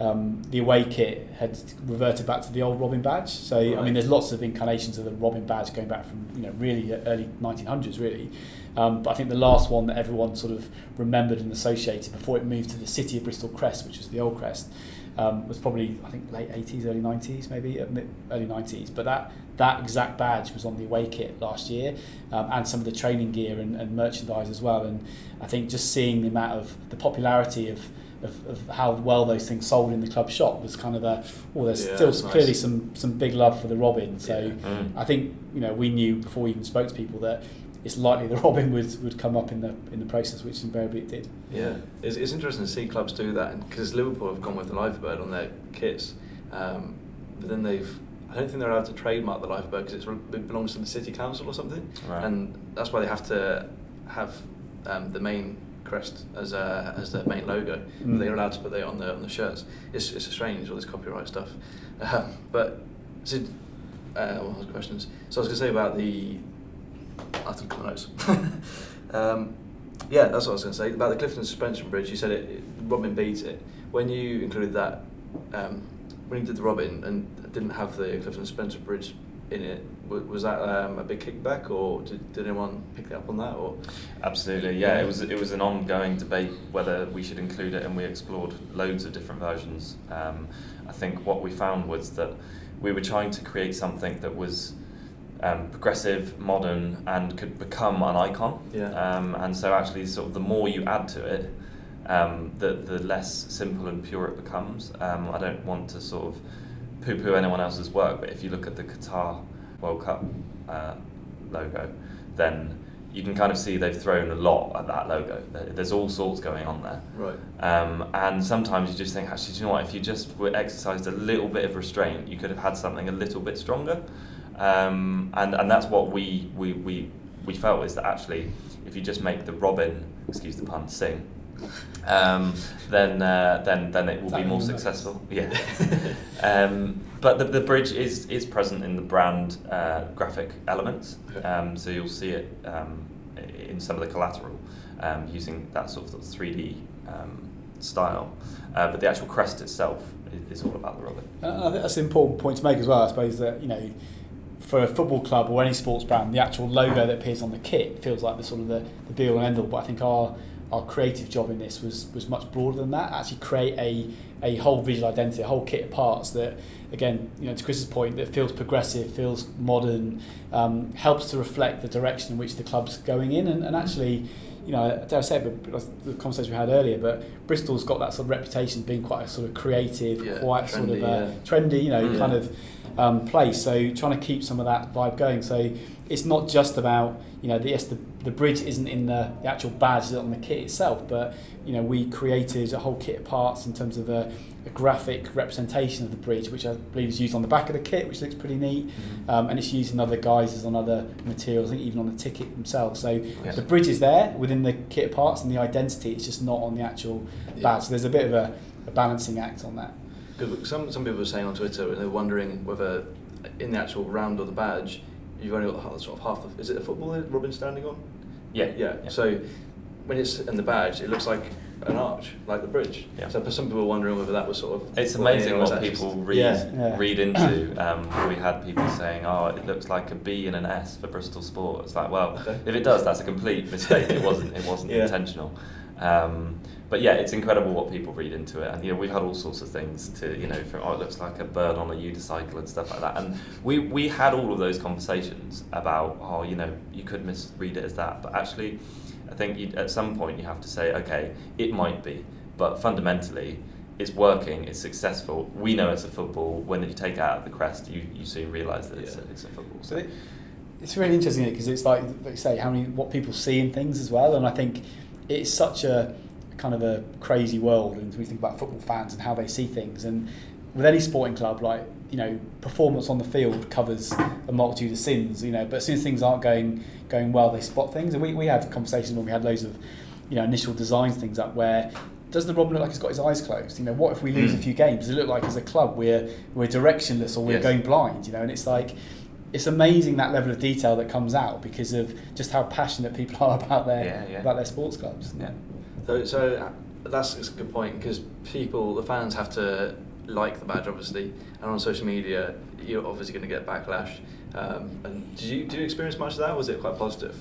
um, the away kit had reverted back to the old Robin badge. So I mean, there's lots of incarnations of the Robin badge going back from you know really early 1900s, really. Um, but I think the last one that everyone sort of remembered and associated before it moved to the City of Bristol crest, which was the old crest, um, was probably I think late 80s, early 90s, maybe uh, early 90s. But that that exact badge was on the away kit last year, um, and some of the training gear and, and merchandise as well. And I think just seeing the amount of the popularity of of, of how well those things sold in the club shop was kind of a well there's Yeah, still that's nice. clearly some some big love for the Robin. So Yeah. Mm. I think you know we knew before we even spoke to people that it's likely the Robin would, would come up in the in the process, which invariably it did. Yeah, it's, it's interesting to see clubs do that because Liverpool have gone with the Liver bird on their kits, um, but then they've. I don't think they're allowed to trademark the Liver bird because it belongs to the city council or something, Right. and that's why they have to have um, the main crest as a, as their main logo. Mm. They're allowed to put that on the on the shirts. It's it's strange all this copyright stuff, um, but so uh, what was questions? So I was going to say about the I my notes. um, yeah, that's what I was going to say about the Clifton Suspension Bridge. You said it, it Robin beat it when you included that. Um, when you did the Robin and didn't have the Clifton Suspension Bridge in it, was, that um, a big kickback, or did, did anyone pick up on that? Or Absolutely, yeah. It was it was an ongoing debate whether we should include it, and we explored loads of different versions. Um, I think what we found was that we were trying to create something that was um, progressive, modern, and could become an icon. Yeah. Um, and so actually, sort of the more you add to it, um, the the less simple and pure it becomes. Um, I don't want to sort of poo-poo anyone else's work, but if you look at the Qatar World Cup uh, logo, then you can kind of see they've thrown a lot at that logo. There's all sorts going on there. Right. Um, and sometimes you just think, actually, do you know what? If you just were exercised a little bit of restraint, you could have had something a little bit stronger. Um, and, and that's what we, we, we, we felt is that actually, if you just make the robin, excuse the pun, sing, um, then uh, then then it will be more successful. Yeah. um, but the, the bridge is is present in the brand uh, graphic elements, um, so you'll see it um, in some of the collateral um, using that sort of three D um, style. Uh, but the actual crest itself is, is all about the robin. Uh, I think that's an important point to make as well. I suppose that you know for a football club or any sports brand, the actual logo that appears on the kit feels like the sort of the, the be all and end all. But I think our our creative job in this was was much broader than that. Actually, create a a whole visual identity, a whole kit of parts that, again, you know, to Chris's point, that feels progressive, feels modern, um, helps to reflect the direction in which the club's going in, and, and actually. You know, dare I say it, but the conversation we had earlier, but Bristol's got that sort of reputation of being quite a sort of creative, Yeah, quite trendy, sort of uh, yeah. trendy, you know, Mm. kind of um, place. So trying to keep some of that vibe going. So it's not just about you know the, yes the, the bridge isn't in the, the actual badge on the kit itself, but you know we created a whole kit of parts in terms of a, a graphic representation of the bridge, which I believe is used on the back of the kit, which looks pretty neat, Mm-hmm. um, and it's used in other guises on other materials, I think even on the ticket themselves. So Yes. the bridge is there within the kit of parts, and the identity it's just not on the actual Yeah. badge. So there's a bit of a, a balancing act on that. Good. Some some people were saying on Twitter, and they're wondering whether in the actual round or the badge, you've only got the, half- sort of half. The, is it a football that Robin's standing on? Yeah. Yeah. So when it's in the badge, it looks like an arch, like the bridge. Yeah. So for some people were wondering whether that was sort of. It's amazing was what people just- read Yeah. Yeah. read into. Um, we had people saying, "Oh, it looks like a B and an S for Bristol Sport." It's like, well, Okay. if it does, that's a complete mistake. It wasn't. It wasn't Yeah. intentional. Um, but yeah, it's incredible what people read into it, and you know, we've had all sorts of things to, you know, from oh, it looks like a bird on a unicycle and stuff like that. And we we had all of those conversations about, oh, you know, you could misread it as that, but actually, I think you, at some point you have to say, okay, it might be, but fundamentally, it's working, it's successful. We know it's a football. When you take it out of the crest, you, you soon realise that it's, a, it's a football. So it's really interesting because it's like, like you say, how many what people see in things as well, and I think it's such a kind of a crazy world, and we think about football fans and how they see things, and with any sporting club, like you know, performance on the field covers a multitude of sins, you know, but as soon as things aren't going going well, they spot things, and we we had conversations when we had loads of you know initial designs things up where. Does the Robin look like he's got his eyes closed? You know, what if we lose a Mm. few games? Does it look like as a club we're we're directionless or we're Yes. going blind? You know, and it's like it's amazing that level of detail that comes out because of just how passionate people are about their Yeah, yeah. about their sports clubs. Yeah. So, so uh, that's, that's a good point because people, the fans, have to like the badge, obviously, and on social media, you're obviously going to get backlash. Um, and did you did you experience much of that? Or was it quite positive?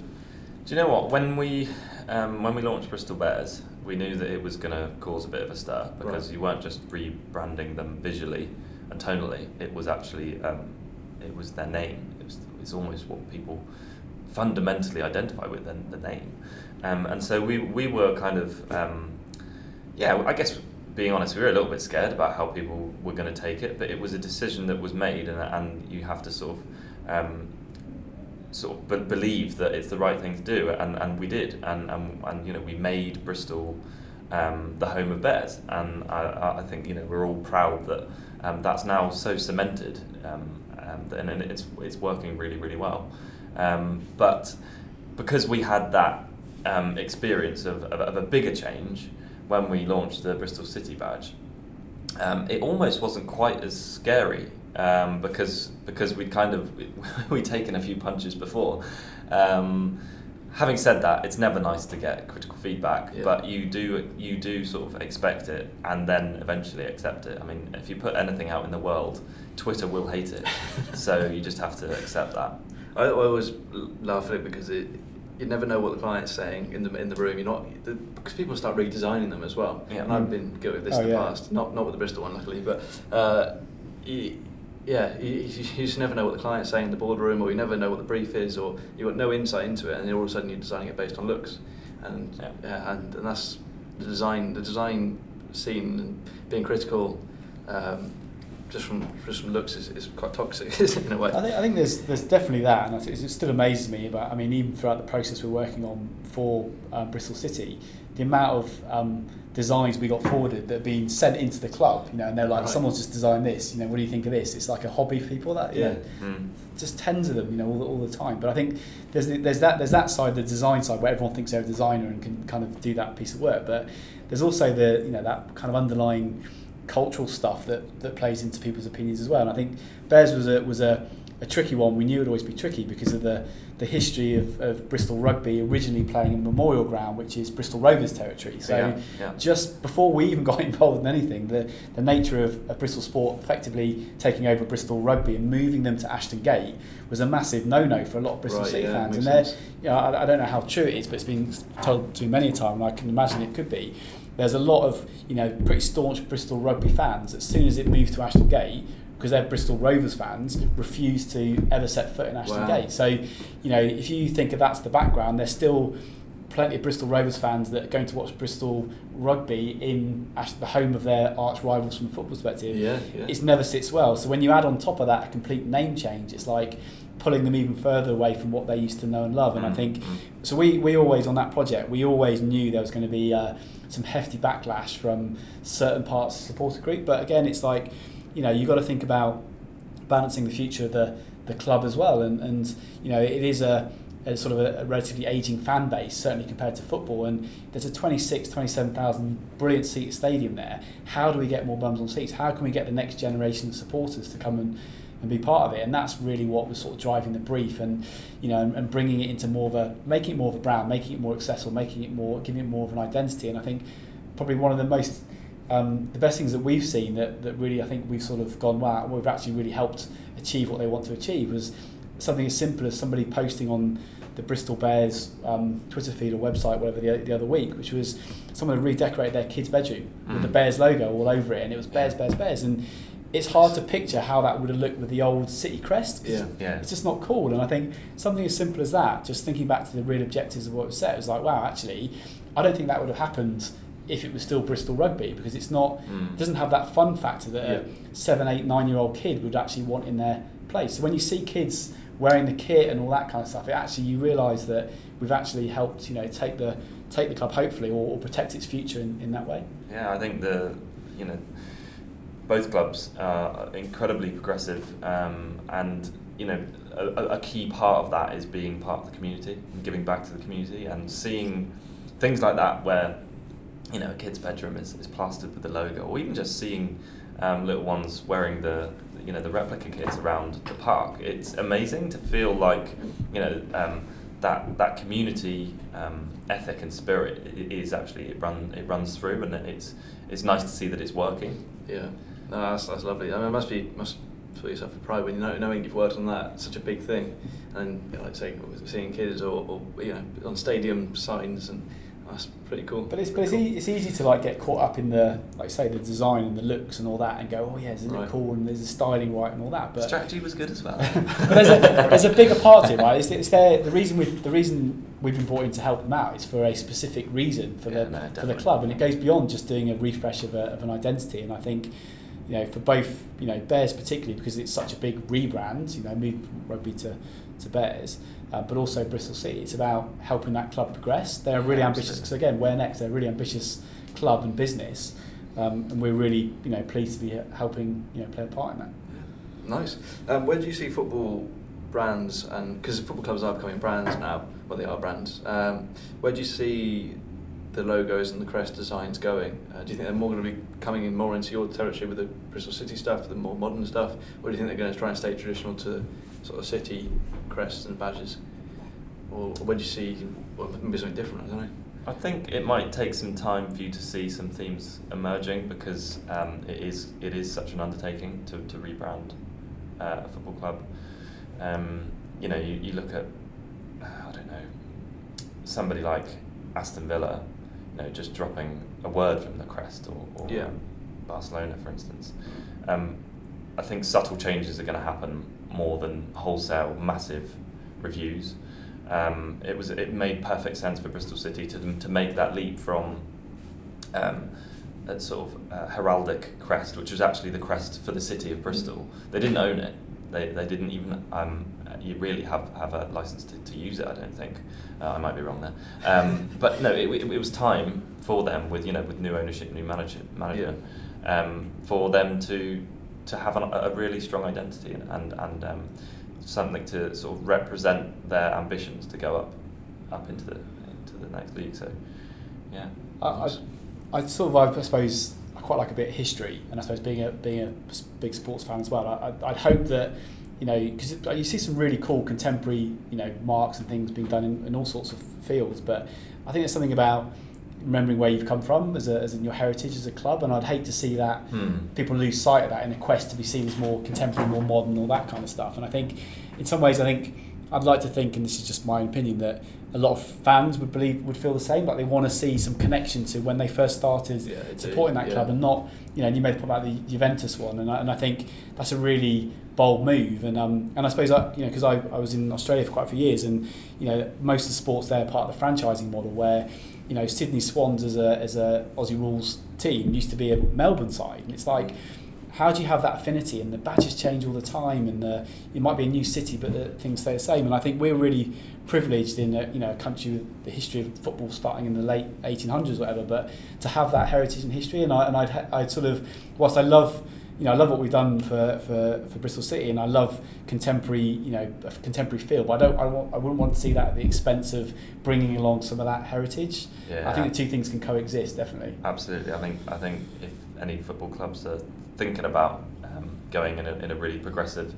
Do you know what? When we um, when we launched Bristol Bears, we knew that it was going to cause a bit of a stir because Right. you weren't just rebranding them visually and tonally. It was actually um, it was their name. It was it's almost what people fundamentally identify with the, the name. Um, and so we we were kind of um, yeah. I guess being honest, we were a little bit scared about how people were going to take it, but it was a decision that was made, and, and you have to sort of um, sort of be- believe that it's the right thing to do, and, and we did, and, and, and you know we made Bristol um, the home of Bears, and I, I- think you know we're all proud that um, that's now so cemented, um, and, and it's it's working really really well, um, but because we had that um, experience of, of, of a bigger change when we launched the Bristol City badge, um, it almost wasn't quite as scary um, because because we'd kind of we'd taken a few punches before. Um, having said that, it's never nice to get critical feedback, Yeah. but you do you do sort of expect it and then eventually accept it. I mean, if you put anything out in the world, Twitter will hate it, so you just have to accept that. I, I always laugh at it because it, you never know what the client's saying in the in the room. You're not the, because people start redesigning them as well. Yeah. And I've been guilty of this Oh, in the yeah. past. Not not with the Bristol one, luckily, but uh, you, yeah, you, you you just never know what the client's saying in the boardroom, or you never know what the brief is, or you've got no insight into it, and then all of a sudden you're designing it based on looks, and Yeah. yeah, and, and that's the design the design scene and being critical. Um, just from just from looks is, is quite toxic, in a way? I think, I think there's there's definitely that, and I it still amazes me. But I mean, even throughout the process we're working on for um, Bristol City, the amount of um, designs we got forwarded that have been sent into the club, you know, and they're like, Right. someone's just designed this. You know, what do you think of this? It's like a hobby for people that Yeah. Mm. just tens of them, you know, all the, all the time. But I think there's the, there's that there's that side, the design side, where everyone thinks they're a designer and can kind of do that piece of work. But there's also the you know that kind of underlying cultural stuff that, that plays into people's opinions as well. And I think Bears was a was a, a tricky one. We knew it would always be tricky because of the the history of, of Bristol rugby originally playing in Memorial Ground, which is Bristol Rovers territory. So Yeah, yeah. just before we even got involved in anything, the, the nature of, of Bristol Sport effectively taking over Bristol Rugby and moving them to Ashton Gate was a massive no-no for a lot of Bristol Right, City yeah, fans. And they're, you know, I, I don't know how true it is, but it's been told to me many a time, and I can imagine it could be. There's a lot of you know pretty staunch Bristol Rugby fans. As soon as it moved to Ashton Gate, because they're Bristol Rovers fans, refuse to ever set foot in Ashton Wow. Gate. So, you know, if you think of that's the background, there's still plenty of Bristol Rovers fans that are going to watch Bristol rugby in the home of their arch rivals from a football perspective. Yeah, yeah. It never sits well. So when you add on top of that a complete name change, it's like pulling them even further away from what they used to know and love. And I Mm, think mm. so. We we always on that project we always knew there was going to be uh, some hefty backlash from certain parts of the supporter group. But again, it's like you know you've got to think about balancing the future of the, the club as well. And, and you know, it is a, a sort of a, relatively ageing fan base, certainly compared to football. And there's a 26, 27,000 brilliant seat stadium there. How do we get more bums on seats? How can we get the next generation of supporters to come and, and be part of it? And that's really what was sort of driving the brief and, you know, and, and bringing it into more of a, making it more of a brand, making it more accessible, making it more, giving it more of an identity. And I think probably one of the most um, the best things that we've seen that, that really I think we've sort of gone wow we've actually really helped achieve what they want to achieve was something as simple as somebody posting on the Bristol Bears um, Twitter feed or website whatever the, the other week which was someone had redecorated their kid's bedroom with the Mm. Bears logo all over it and it was Bears Bears Bears and it's hard to picture how that would have looked with the old city crest. Yeah. Yeah. it's just not cool. And I think something as simple as that, just thinking back to the real objectives of what was set, it was like, wow, actually, I don't think that would have happened if it was still Bristol Rugby because it's not, Mm. it doesn't have that fun factor that Yeah. a seven, eight, nine year old kid would actually want in their place. So when you see kids wearing the kit and all that kind of stuff, it actually you realise that we've actually helped, you know, take the take the club hopefully or, or protect its future in, in that way. Yeah, I think the you know both clubs are incredibly progressive, um, and you know a, a- a key part of that is being part of the community and giving back to the community and seeing things like that where you know a kid's bedroom is, is plastered with the logo, or even just seeing um, little ones wearing the you know the replica kits around the park. It's amazing to feel like you know um, that that community um, ethic and spirit is actually it run it runs through, and it's it's nice to see that it's working. Yeah, no, that's, that's lovely. I mean, it must be must feel yourself with pride when you know knowing you've worked on that such a big thing, and you know, like say seeing kids or, or you know on stadium signs and that's pretty cool. But it's, but it's, e- it's easy to like get caught up in the like say the design and the looks and all that and go oh yeah isn't Right. it cool and there's a styling right and all that but Strategy was good as well. but there's a, there's a bigger part to it, right? It's, it's there. The reason we the reason we've been brought in to help them out is for a specific reason for Yeah, the no, for the club, and it goes beyond just doing a refresh of, a, of an identity. And I think, you know, for both you know Bears particularly because it's such a big rebrand, you know, move from rugby to to Bears, uh, but also Bristol City. It's about helping that club progress. They're really ambitious. Because again, where next? They're a really ambitious club and business. Um, and we're really, you know, pleased to be helping, you know, play a part in that. Nice. Um, where do you see football brands and because football clubs are becoming brands now? Well, they are brands. Um, where do you see the logos and the crest designs going? Uh, do you think they're more going to be coming in more into your territory with the Bristol City stuff, the more modern stuff, or do you think they're going to try and stay traditional to sort of city crests and badges? Or do you see well, maybe something different? I don't know. I think it might take some time for you to see some themes emerging because um, it is it is such an undertaking to, to rebrand uh, a football club. Um, you know, you, you look at I don't know somebody like Aston Villa, you know, just dropping a word from the crest or, or Yeah. Barcelona, for instance. Um, I think subtle changes are going to happen more than wholesale massive reviews. Um, it was it made perfect sense for Bristol City to to make that leap from um, a sort of uh, heraldic crest, which was actually the crest for the city of Bristol. They didn't own it. They, they didn't even um, you really have, have a license to, to use it. I don't think. Uh, I might be wrong there. Um, but no, it, it, it, was time for them with you know with new ownership, new management, management yeah. um, for them to to have an, a really strong identity and and, and um, something to sort of represent their ambitions to go up up into the into the next league. So yeah. I, I, I sort of I suppose I quite like a bit of history, and I suppose being a being a big sports fan as well, I, I'd hope that you know because you see some really cool contemporary you know marks and things being done in, in all sorts of fields, but I think there's something about remembering where you've come from as, a, as in your heritage as a club and I'd hate to see that hmm. people lose sight of that in a quest to be seen as more contemporary more modern all that kind of stuff and I think in some ways I think I'd like to think and this is just my opinion that a lot of fans would believe would feel the same. Like they want to see some connection to when they first started yeah, supporting that yeah. club, and not you know. And you made the point about the Juventus one, and I, and I think that's a really bold move. And um, and I suppose I, you know because I, I was in Australia for quite a few years, and you know most of the sports there are part of the franchising model where you know Sydney Swans as a as a Aussie Rules team used to be a Melbourne side, and it's like how do you have that affinity? And the badges change all the time, and the, it might be a new city, but the things stay the same. And I think we're really privileged in a, you know a country with the history of football starting in the late 1800s, or whatever. But to have that heritage and history, and I and I'd, I'd sort of whilst I love you know, I love what we've done for, for, for Bristol City, and I love contemporary, you know, contemporary feel. But I don't, I, want, I wouldn't want to see that at the expense of bringing along some of that heritage. Yeah. I think the two things can coexist, definitely. Absolutely, I think I think if any football clubs are thinking about um, going in a, in a really progressive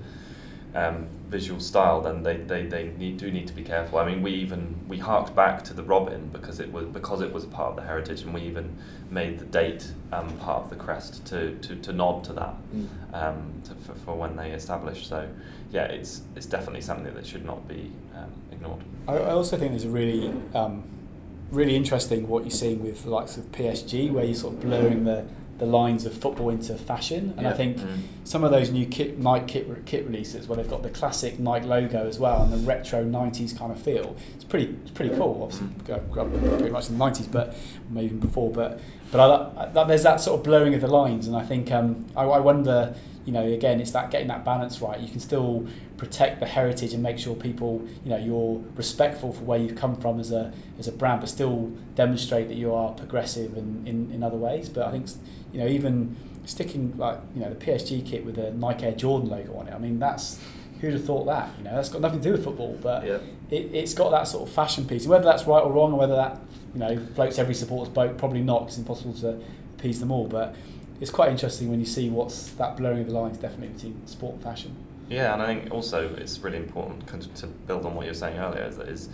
um, visual style, then they, they, they need, do need to be careful. I mean, we even we harked back to the Robin because it was because it was a part of the heritage, and we even made the date um, part of the crest to, to, to nod to that mm. um, to, for, for when they established. So, yeah, it's it's definitely something that should not be um, ignored. I, I also think there's a really um, really interesting what you're seeing with the likes of PSG, where you're sort of blurring the the lines of football into fashion. And yeah. I think mm. some of those new kit, Nike kit, kit releases where they've got the classic Nike logo as well and the retro 90s kind of feel, it's pretty it's pretty cool. Obviously, mm. pretty much in the 90s, but maybe even before. But but I, I, there's that sort of blurring of the lines, and I think um, I, I wonder you know, again, it's that getting that balance right. You can still protect the heritage and make sure people, you know, you're respectful for where you've come from as a as a brand, but still demonstrate that you are progressive in, in, in other ways. But I think, you know, even sticking like you know the PSG kit with the Nike Air Jordan logo on it. I mean, that's who'd have thought that? You know, that's got nothing to do with football, but yeah. it, it's got that sort of fashion piece. Whether that's right or wrong, or whether that you know floats every supporter's boat, probably not. It's impossible to appease them all, but it's quite interesting when you see what's that blurring of the lines definitely between sport and fashion. Yeah, and I think also it's really important to build on what you were saying earlier. Is that is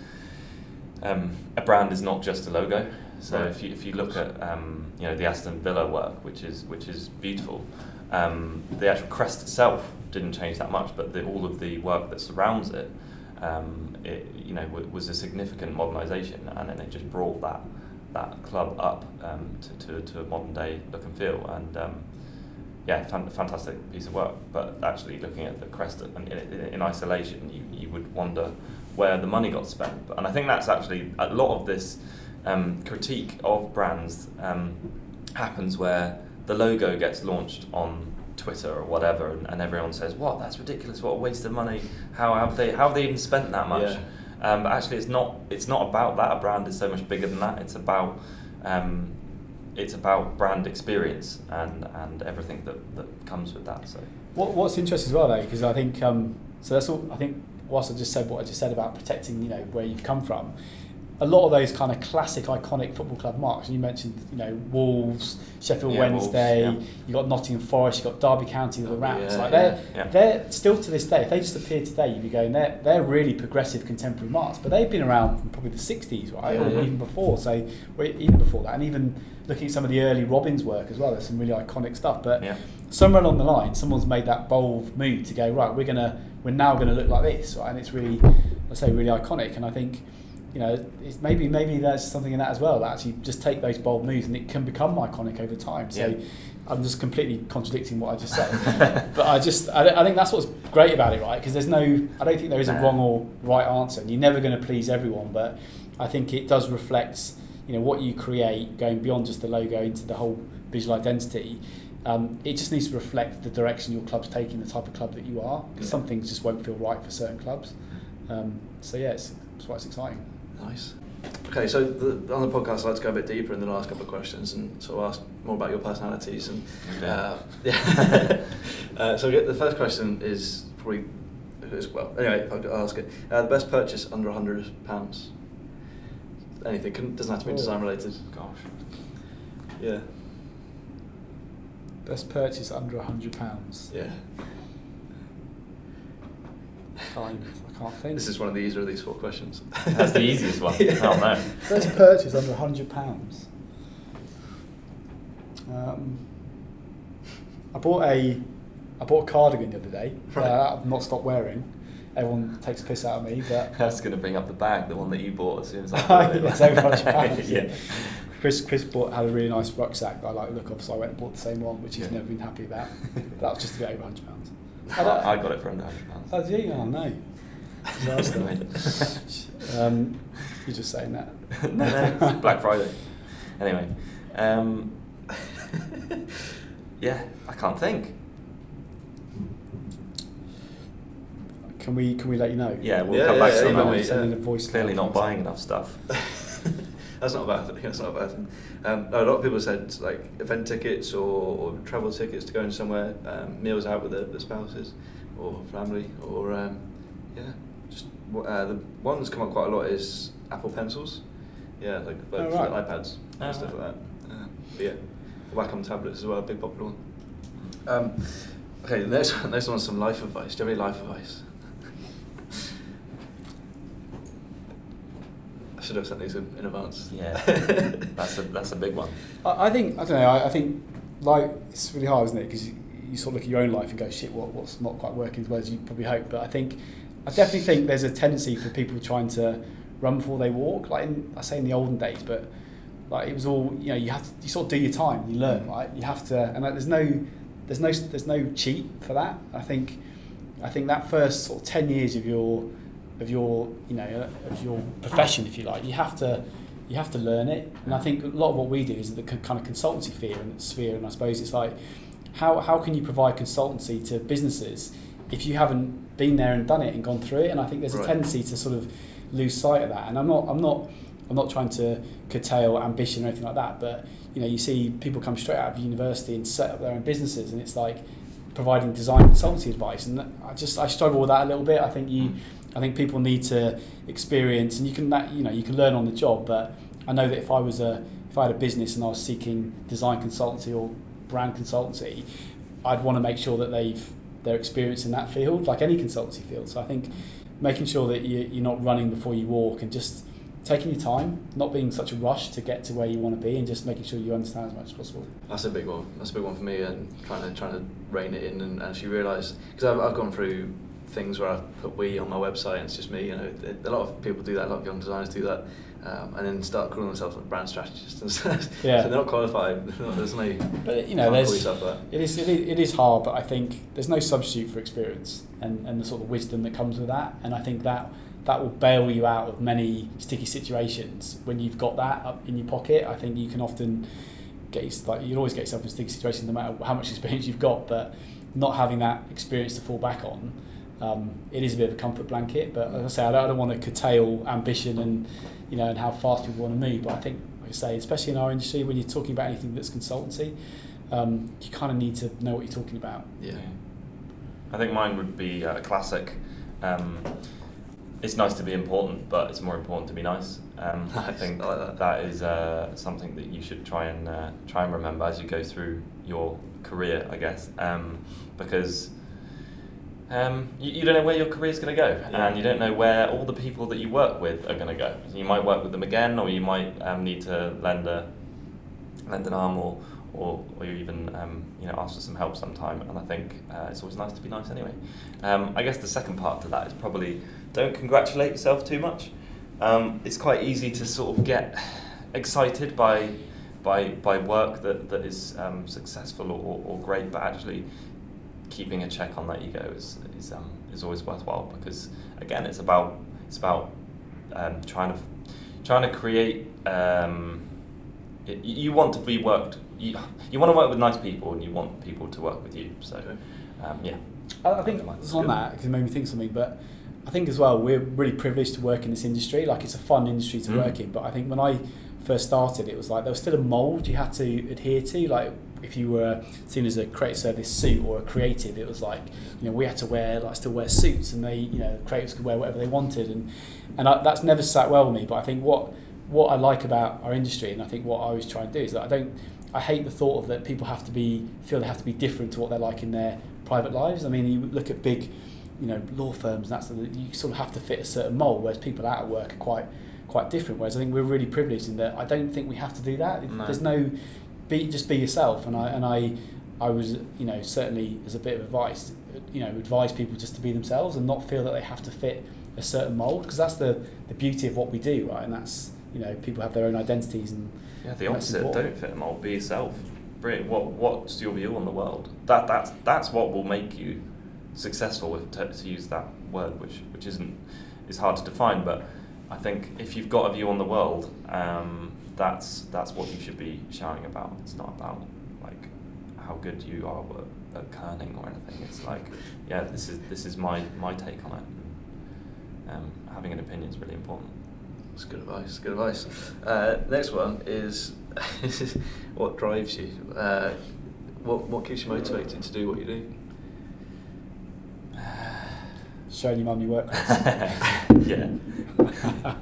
um, a brand is not just a logo. So right. if you if you look at um, you know the Aston Villa work, which is which is beautiful, um, the actual crest itself didn't change that much, but the, all of the work that surrounds it, um, it you know w- was a significant modernisation, and then it just brought that that club up um, to, to, to, a modern day look and feel. And um, yeah, fan, fantastic piece of work. But actually, looking at the crest in, in, in, isolation, you, you would wonder where the money got spent. And I think that's actually a lot of this um, critique of brands um, happens where the logo gets launched on Twitter or whatever, and, and, everyone says, "What? That's ridiculous! What a waste of money! How have they? How have they even spent that much?" Yeah. Um, but actually, it's not. It's not about that. A brand is so much bigger than that. It's about. Um, it's about brand experience and, and everything that, that comes with that. So, what, what's interesting as well, though, because I think um, so. That's all. I think whilst I just said what I just said about protecting, you know, where you've come from, a lot of those kind of classic iconic football club marks. And you mentioned, you know, Wolves, Sheffield yeah, Wednesday. Wolves, yeah. You got Nottingham Forest. You got Derby County the Rams. Yeah, like they're they're still to this day. If they just appeared today, you'd be going, they're they're really progressive contemporary marks. But they've been around from probably the '60s, right, or even before. So even before that, and even looking at some of the early Robins work as well. There's some really iconic stuff. But somewhere along the line, someone's made that bold move to go right. We're gonna we're now going to look like this, right? and it's really, I say, really iconic. And I think you know, it's maybe maybe there's something in that as well. That actually just take those bold moves and it can become iconic over time. So yeah. I'm just completely contradicting what I just said, but I just I, I, think that's what's great about it, right? Because there's no I don't think there is a wrong or right answer. You're never going to please everyone, but I think it does reflect you know what you create going beyond just the logo into the whole visual identity. Um, it just needs to reflect the direction your club's taking, the type of club that you are. Because Yeah. some things just won't feel right for certain clubs. Um, so yeah, it's, it's why it's exciting. Nice. Okay, so the, on the podcast, I like to go a bit deeper in the last couple of questions and sort of ask more about your personalities. And Okay. uh, yeah. uh, so the first question is probably as well. Anyway, I'll I'll ask it. Uh, the best purchase under hundred pounds. Anything can, doesn't have to be Oh. design related. Gosh. Yeah. Best purchase under hundred pounds. Yeah. Time. I can't think. This is one of the easier of these four questions. That's the easiest one. Yeah. Oh no. Best purchase under hundred pounds. Um, I bought a I bought a cardigan the other day. Right. Uh, I've not stopped wearing. Everyone takes a piss out of me, but that's going to bring up the bag, the one that you bought as soon as I bought it. yes, over hundred pounds. yeah. Chris Chris bought had a really nice rucksack that I like the look of, so I went and bought the same one, which he's Yeah. never been happy about. That was just a bit over hundred pounds. I, I got it for under hundred pounds. Oh, did you? Oh no. Disaster. um, you're just saying that. no, no, Black Friday. Anyway, um, yeah, I can't think. Can we can we let you know? Yeah, we'll Yeah, come yeah, back yeah, to email that. me, Send in yeah. a voice Clearly not buying enough stuff. That's not a bad thing. That's not a bad thing. Um, no, a lot of people said like event tickets or, or travel tickets to going somewhere, um, meals out with the, the spouses or family, or um, yeah, just uh, the one that's come up quite a lot is Apple pencils. Yeah, like, like Oh, right. the iPads Oh, and stuff right. like that. Uh, but yeah, Wacom tablets as well, a big popular one. Um, okay, the next one, next one's some life advice. Do you have any life advice? I should have sent these in, in advance. Yeah, that's a that's a big one. I, I think I don't know. I, I think like it's really hard, isn't it? Because you, you sort of look at your own life and go, shit, what what's not quite working as well as you probably hope. But I think I definitely think there's a tendency for people trying to run before they walk. Like in, I say in the olden days, but like it was all you know. You have to you sort of do your time. You learn, mm. right? You have to, and like, there's no there's no there's no cheat for that. I think I think that first sort of ten years of your of your you know uh, of your profession, if you like, you have to you have to learn it. And I think a lot of what we do is the kind of consultancy sphere and sphere. And I suppose it's like how how can you provide consultancy to businesses if you haven't been there and done it and gone through it? And I think there's a Right. tendency to sort of lose sight of that. And I'm not I'm not I'm not trying to curtail ambition or anything like that, but you know, you see people come straight out of university and set up their own businesses, and it's like providing design consultancy advice. And I just I struggle with that a little bit. I think you, mm. I think people need to experience, and you can that you know you can learn on the job. But I know that if I was a if I had a business and I was seeking design consultancy or brand consultancy, I'd want to make sure that they've they're experienced in that field, like any consultancy field. So I think making sure that you, you're not running before you walk and just taking your time, not being such a rush to get to where you want to be, and just making sure you understand as much as possible. That's a big one. That's a big one for me, and trying to trying to rein it in and actually realise because I've, I've gone through things where I've put we on my website and it's just me. You know, a lot of people do that. A lot of young designers do that, um, and then start calling themselves like brand strategists. And stuff. Yeah. so they're not qualified. There's no. But you know, there's it is, it is it is hard, but I think there's no substitute for experience and, and the sort of wisdom that comes with that. And I think that that will bail you out of many sticky situations when you've got that up in your pocket. I think you can often get like you'll always get yourself in sticky situations no matter how much experience you've got, but not having that experience to fall back on. Um, it is a bit of a comfort blanket, but as I say, I don't, I don't want to curtail ambition and you know and how fast people want to move. But I think, like I say, especially in our industry, when you're talking about anything that's consultancy, um, you kind of need to know what you're talking about. Yeah. I think mine would be a classic. Um, it's nice to be important, but it's more important to be nice. Um, I think I like that. that is uh, something that you should try and uh, try and remember as you go through your career, I guess, um, because um, you, you don't know where your career is going to go, Yeah. and you don't know where all the people that you work with are going to go. You might work with them again, or you might um, need to lend a lend an arm, or or, or you even um, you know ask for some help sometime. And I think uh, it's always nice to be nice anyway. Um, I guess the second part to that is probably don't congratulate yourself too much. Um, it's quite easy to sort of get excited by by by work that that is um, successful or, or great, but actually keeping a check on that ego is is um, is always worthwhile because again it's about it's about um, trying to trying to create. Um, y- you want to be worked. You, you want to work with nice people, and you want people to work with you. So, um, yeah. I, I think it's on that because it made me think something. But I think as well we're really privileged to work in this industry. Like it's a fun industry to Mm. work in. But I think when I first started, it was like there was still a mould you had to adhere to. Like if you were seen as a creative service suit or a creative, it was like you know we had to wear like still wear suits, and they you know creatives could wear whatever they wanted, and and I, that's never sat well with me. But I think what what I like about our industry, and I think what I always try and do is that I don't. I hate the thought of that people have to be feel they have to be different to what they're like in their private lives. I mean, you look at big, you know, law firms. And that's the, you sort of have to fit a certain mold, whereas people out at work are quite quite different. Whereas I think we're really privileged in that I don't think we have to do that. No. There's no be just be yourself. And I and I I was you know certainly as a bit of advice, you know, advise people just to be themselves and not feel that they have to fit a certain mold because that's the the beauty of what we do, right? And that's you know people have their own identities and Yeah, the opposite. important. Don't fit a mold. Be yourself. Brilliant. What What's your view on the world? That that's that's what will make you successful. If to, to use that word, which which isn't is hard to define, but I think if you've got a view on the world, um, that's that's what you should be shouting about. It's not about like how good you are at, at kerning or anything. It's like, yeah, this is this is my my take on it. Um, having an opinion is really important. That's good advice. Good advice. Uh, next one is what drives you. Uh, what what keeps you motivated to do what you do? showing your mum your work. yeah.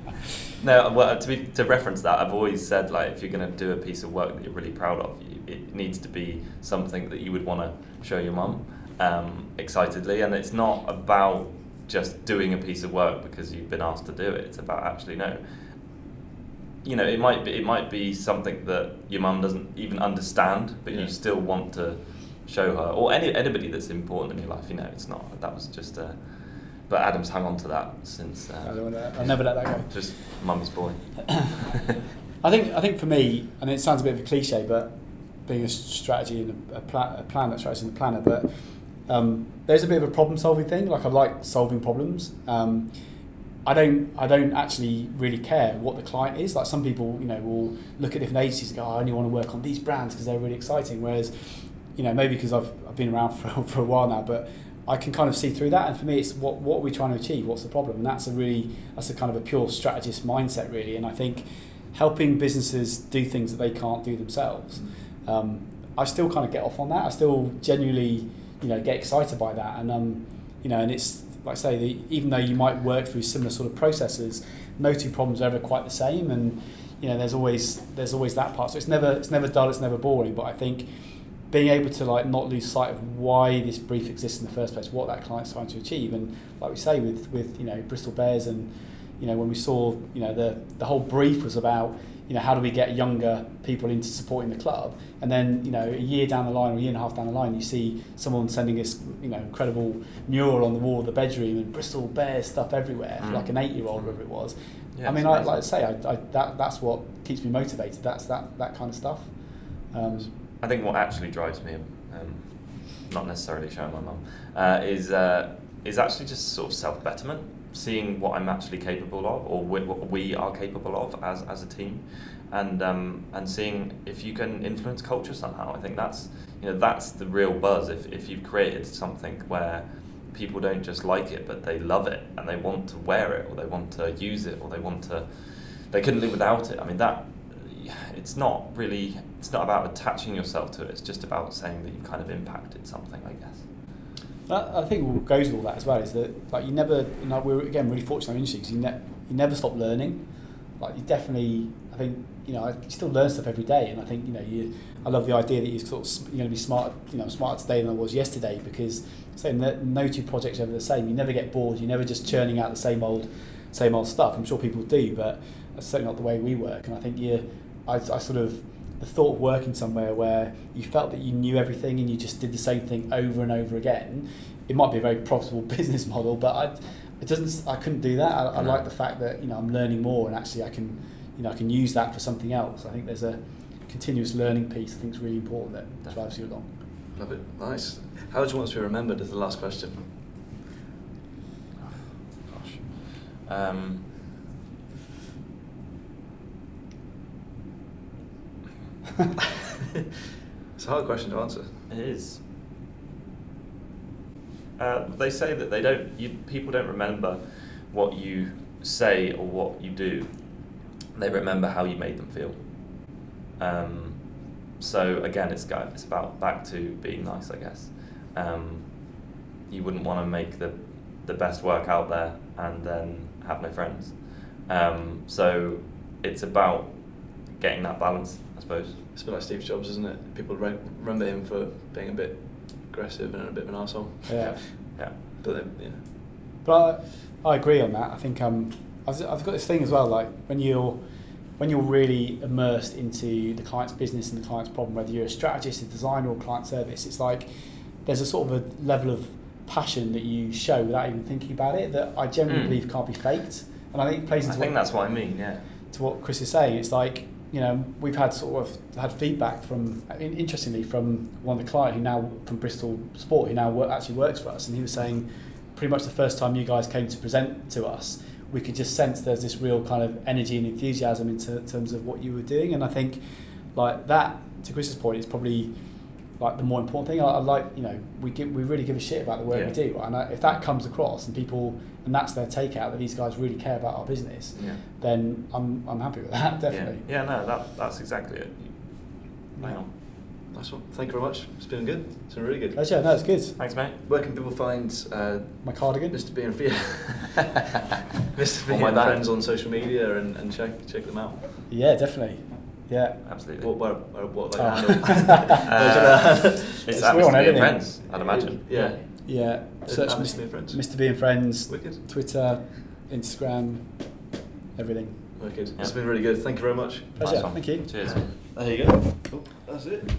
No, well, to be to reference that, I've always said like if you're going to do a piece of work that you're really proud of, you, it needs to be something that you would want to show your mum um, excitedly, and it's not about just doing a piece of work because you've been asked to do it. It's about actually no. You know, it might be it might be something that your mum doesn't even understand, but Yeah. you still want to show her, or any anybody that's important in your life. You know, it's not that was just a. But Adam's hung on to that since. Uh, I don't to, I'll never let that go. just mummy's boy. I think I think for me, and it sounds a bit of a cliche, but being a strategy and a, a, pla- a planner, strategy and a planner, but um, there's a bit of a problem-solving thing. Like I like solving problems. Um, I don't I don't actually really care what the client is. Like some people, you know, will look at different agencies and go, I only want to work on these brands because they're really exciting. Whereas, you know, maybe because I've, I've been around for, for a while now, but I can kind of see through that. And for me, it's what what are we trying to achieve? What's the problem? And that's a really that's a kind of a pure strategist mindset, really. And I think helping businesses do things that they can't do themselves. Um, I still kind of get off on that. I still genuinely, you know, get excited by that. And um, you know, and it's like I say, the, even though you might work through similar sort of processes, no two problems are ever quite the same. And you know, there's always there's always that part. So it's never it's never dull. It's never boring. But I think being able to like not lose sight of why this brief exists in the first place, what that client's trying to achieve, and like we say with with you know Bristol Bears and you know when we saw you know the the whole brief was about you know how do we get younger people into supporting the club, and then you know a year down the line or a year and a half down the line you see someone sending us you know incredible mural on the wall of the bedroom and Bristol Bears stuff everywhere for Mm. like an eight year old whatever it was. Yeah, I mean, I, like I say, I, I, that that's what keeps me motivated. That's that that kind of stuff. Um, I think what actually drives me, um, not necessarily showing my mum, uh, is uh, is actually just sort of self betterment, seeing what I'm actually capable of, or what we are capable of as, as a team, and um, and seeing if you can influence culture somehow. I think that's you know that's the real buzz. If if you've created something where people don't just like it, but they love it and they want to wear it, or they want to use it, or they want to, they couldn't live without it. I mean that it's not really it's not about attaching yourself to it it's just about saying that you've kind of impacted something i guess I think what goes with all that as well is that like you never, we're again really fortunate in our industry because you, ne- you never stop learning. Like you definitely, I think you know, you still learn stuff every day, and I think you know, you. I love the idea that you sort of you're going to be smart, you know, smarter today than I was yesterday because say no, no two projects are ever the same. You never get bored. You're never just churning out the same old, same old stuff. I'm sure people do, but that's certainly not the way we work. And I think you, I, I sort of the thought of working somewhere where you felt that you knew everything and you just did the same thing over and over again, it might be a very profitable business model, but I, it doesn't. I couldn't do that. I, I No. like the fact that you know I'm learning more and actually I can, you know, I can use that for something else. I think there's a continuous learning piece. I think is really important that drives you along. Love it. Nice. How would you want to be remembered as the last question? gosh um, it's a hard question to answer. It is. Uh, they say that they don't. You, people don't remember what you say or what you do. They remember how you made them feel. Um, so again, it's got, it's about back to being nice, I guess. Um, you wouldn't want to make the the best work out there and then have no friends. Um, so it's about getting that balance, I suppose. It's a bit like Steve Jobs, isn't it? People re- remember him for being a bit aggressive and a bit of an arsehole. Yeah. Yeah. But then, yeah. But I, I agree on that. I think um, I've, I've got this thing as well. Like when you're when you're really immersed into the client's business and the client's problem, whether you're a strategist, a designer, or client service, it's like there's a sort of a level of passion that you show without even thinking about it that I generally Mm. believe can't be faked. And I think it plays I think what, that's what I mean. Yeah. to what Chris is saying. It's like you know we've had sort of had feedback from interestingly from one of the client who now from Bristol Sport who now work, actually works for us, and he was saying pretty much the first time you guys came to present to us, we could just sense there's this real kind of energy and enthusiasm in ter- terms of what you were doing, and I think like that to Chris's point is probably like the more important thing. I, I like you know we give we really give a shit about the work we do, and I, if that comes across and people and that's their takeout that these guys really care about our business, Yeah. then I'm I'm happy with that definitely. Yeah. yeah. No, that that's exactly it. Hang on. Nice one. Thank you very much. It's been good. It's been really good. Pleasure. No, it's good. Thanks, mate. Where can people find uh, My cardigan. Mr. B and Mr. B On my and friends on social media and, and check check them out? Yeah, definitely. Yeah. Absolutely. What, where, where, what they Oh. handle? Uh, it's It's at we're on Mr. Being everything. Friends, I'd imagine. Yeah. Yeah. Search At Mr. Mr. B and Friends. Mr. B and Friends, Wicked. Twitter, Instagram, everything. Wicked. Yeah. It's been really good. Thank you very much. Pleasure. Nice. Thank you. Cheers. There you go. Cool. That's it.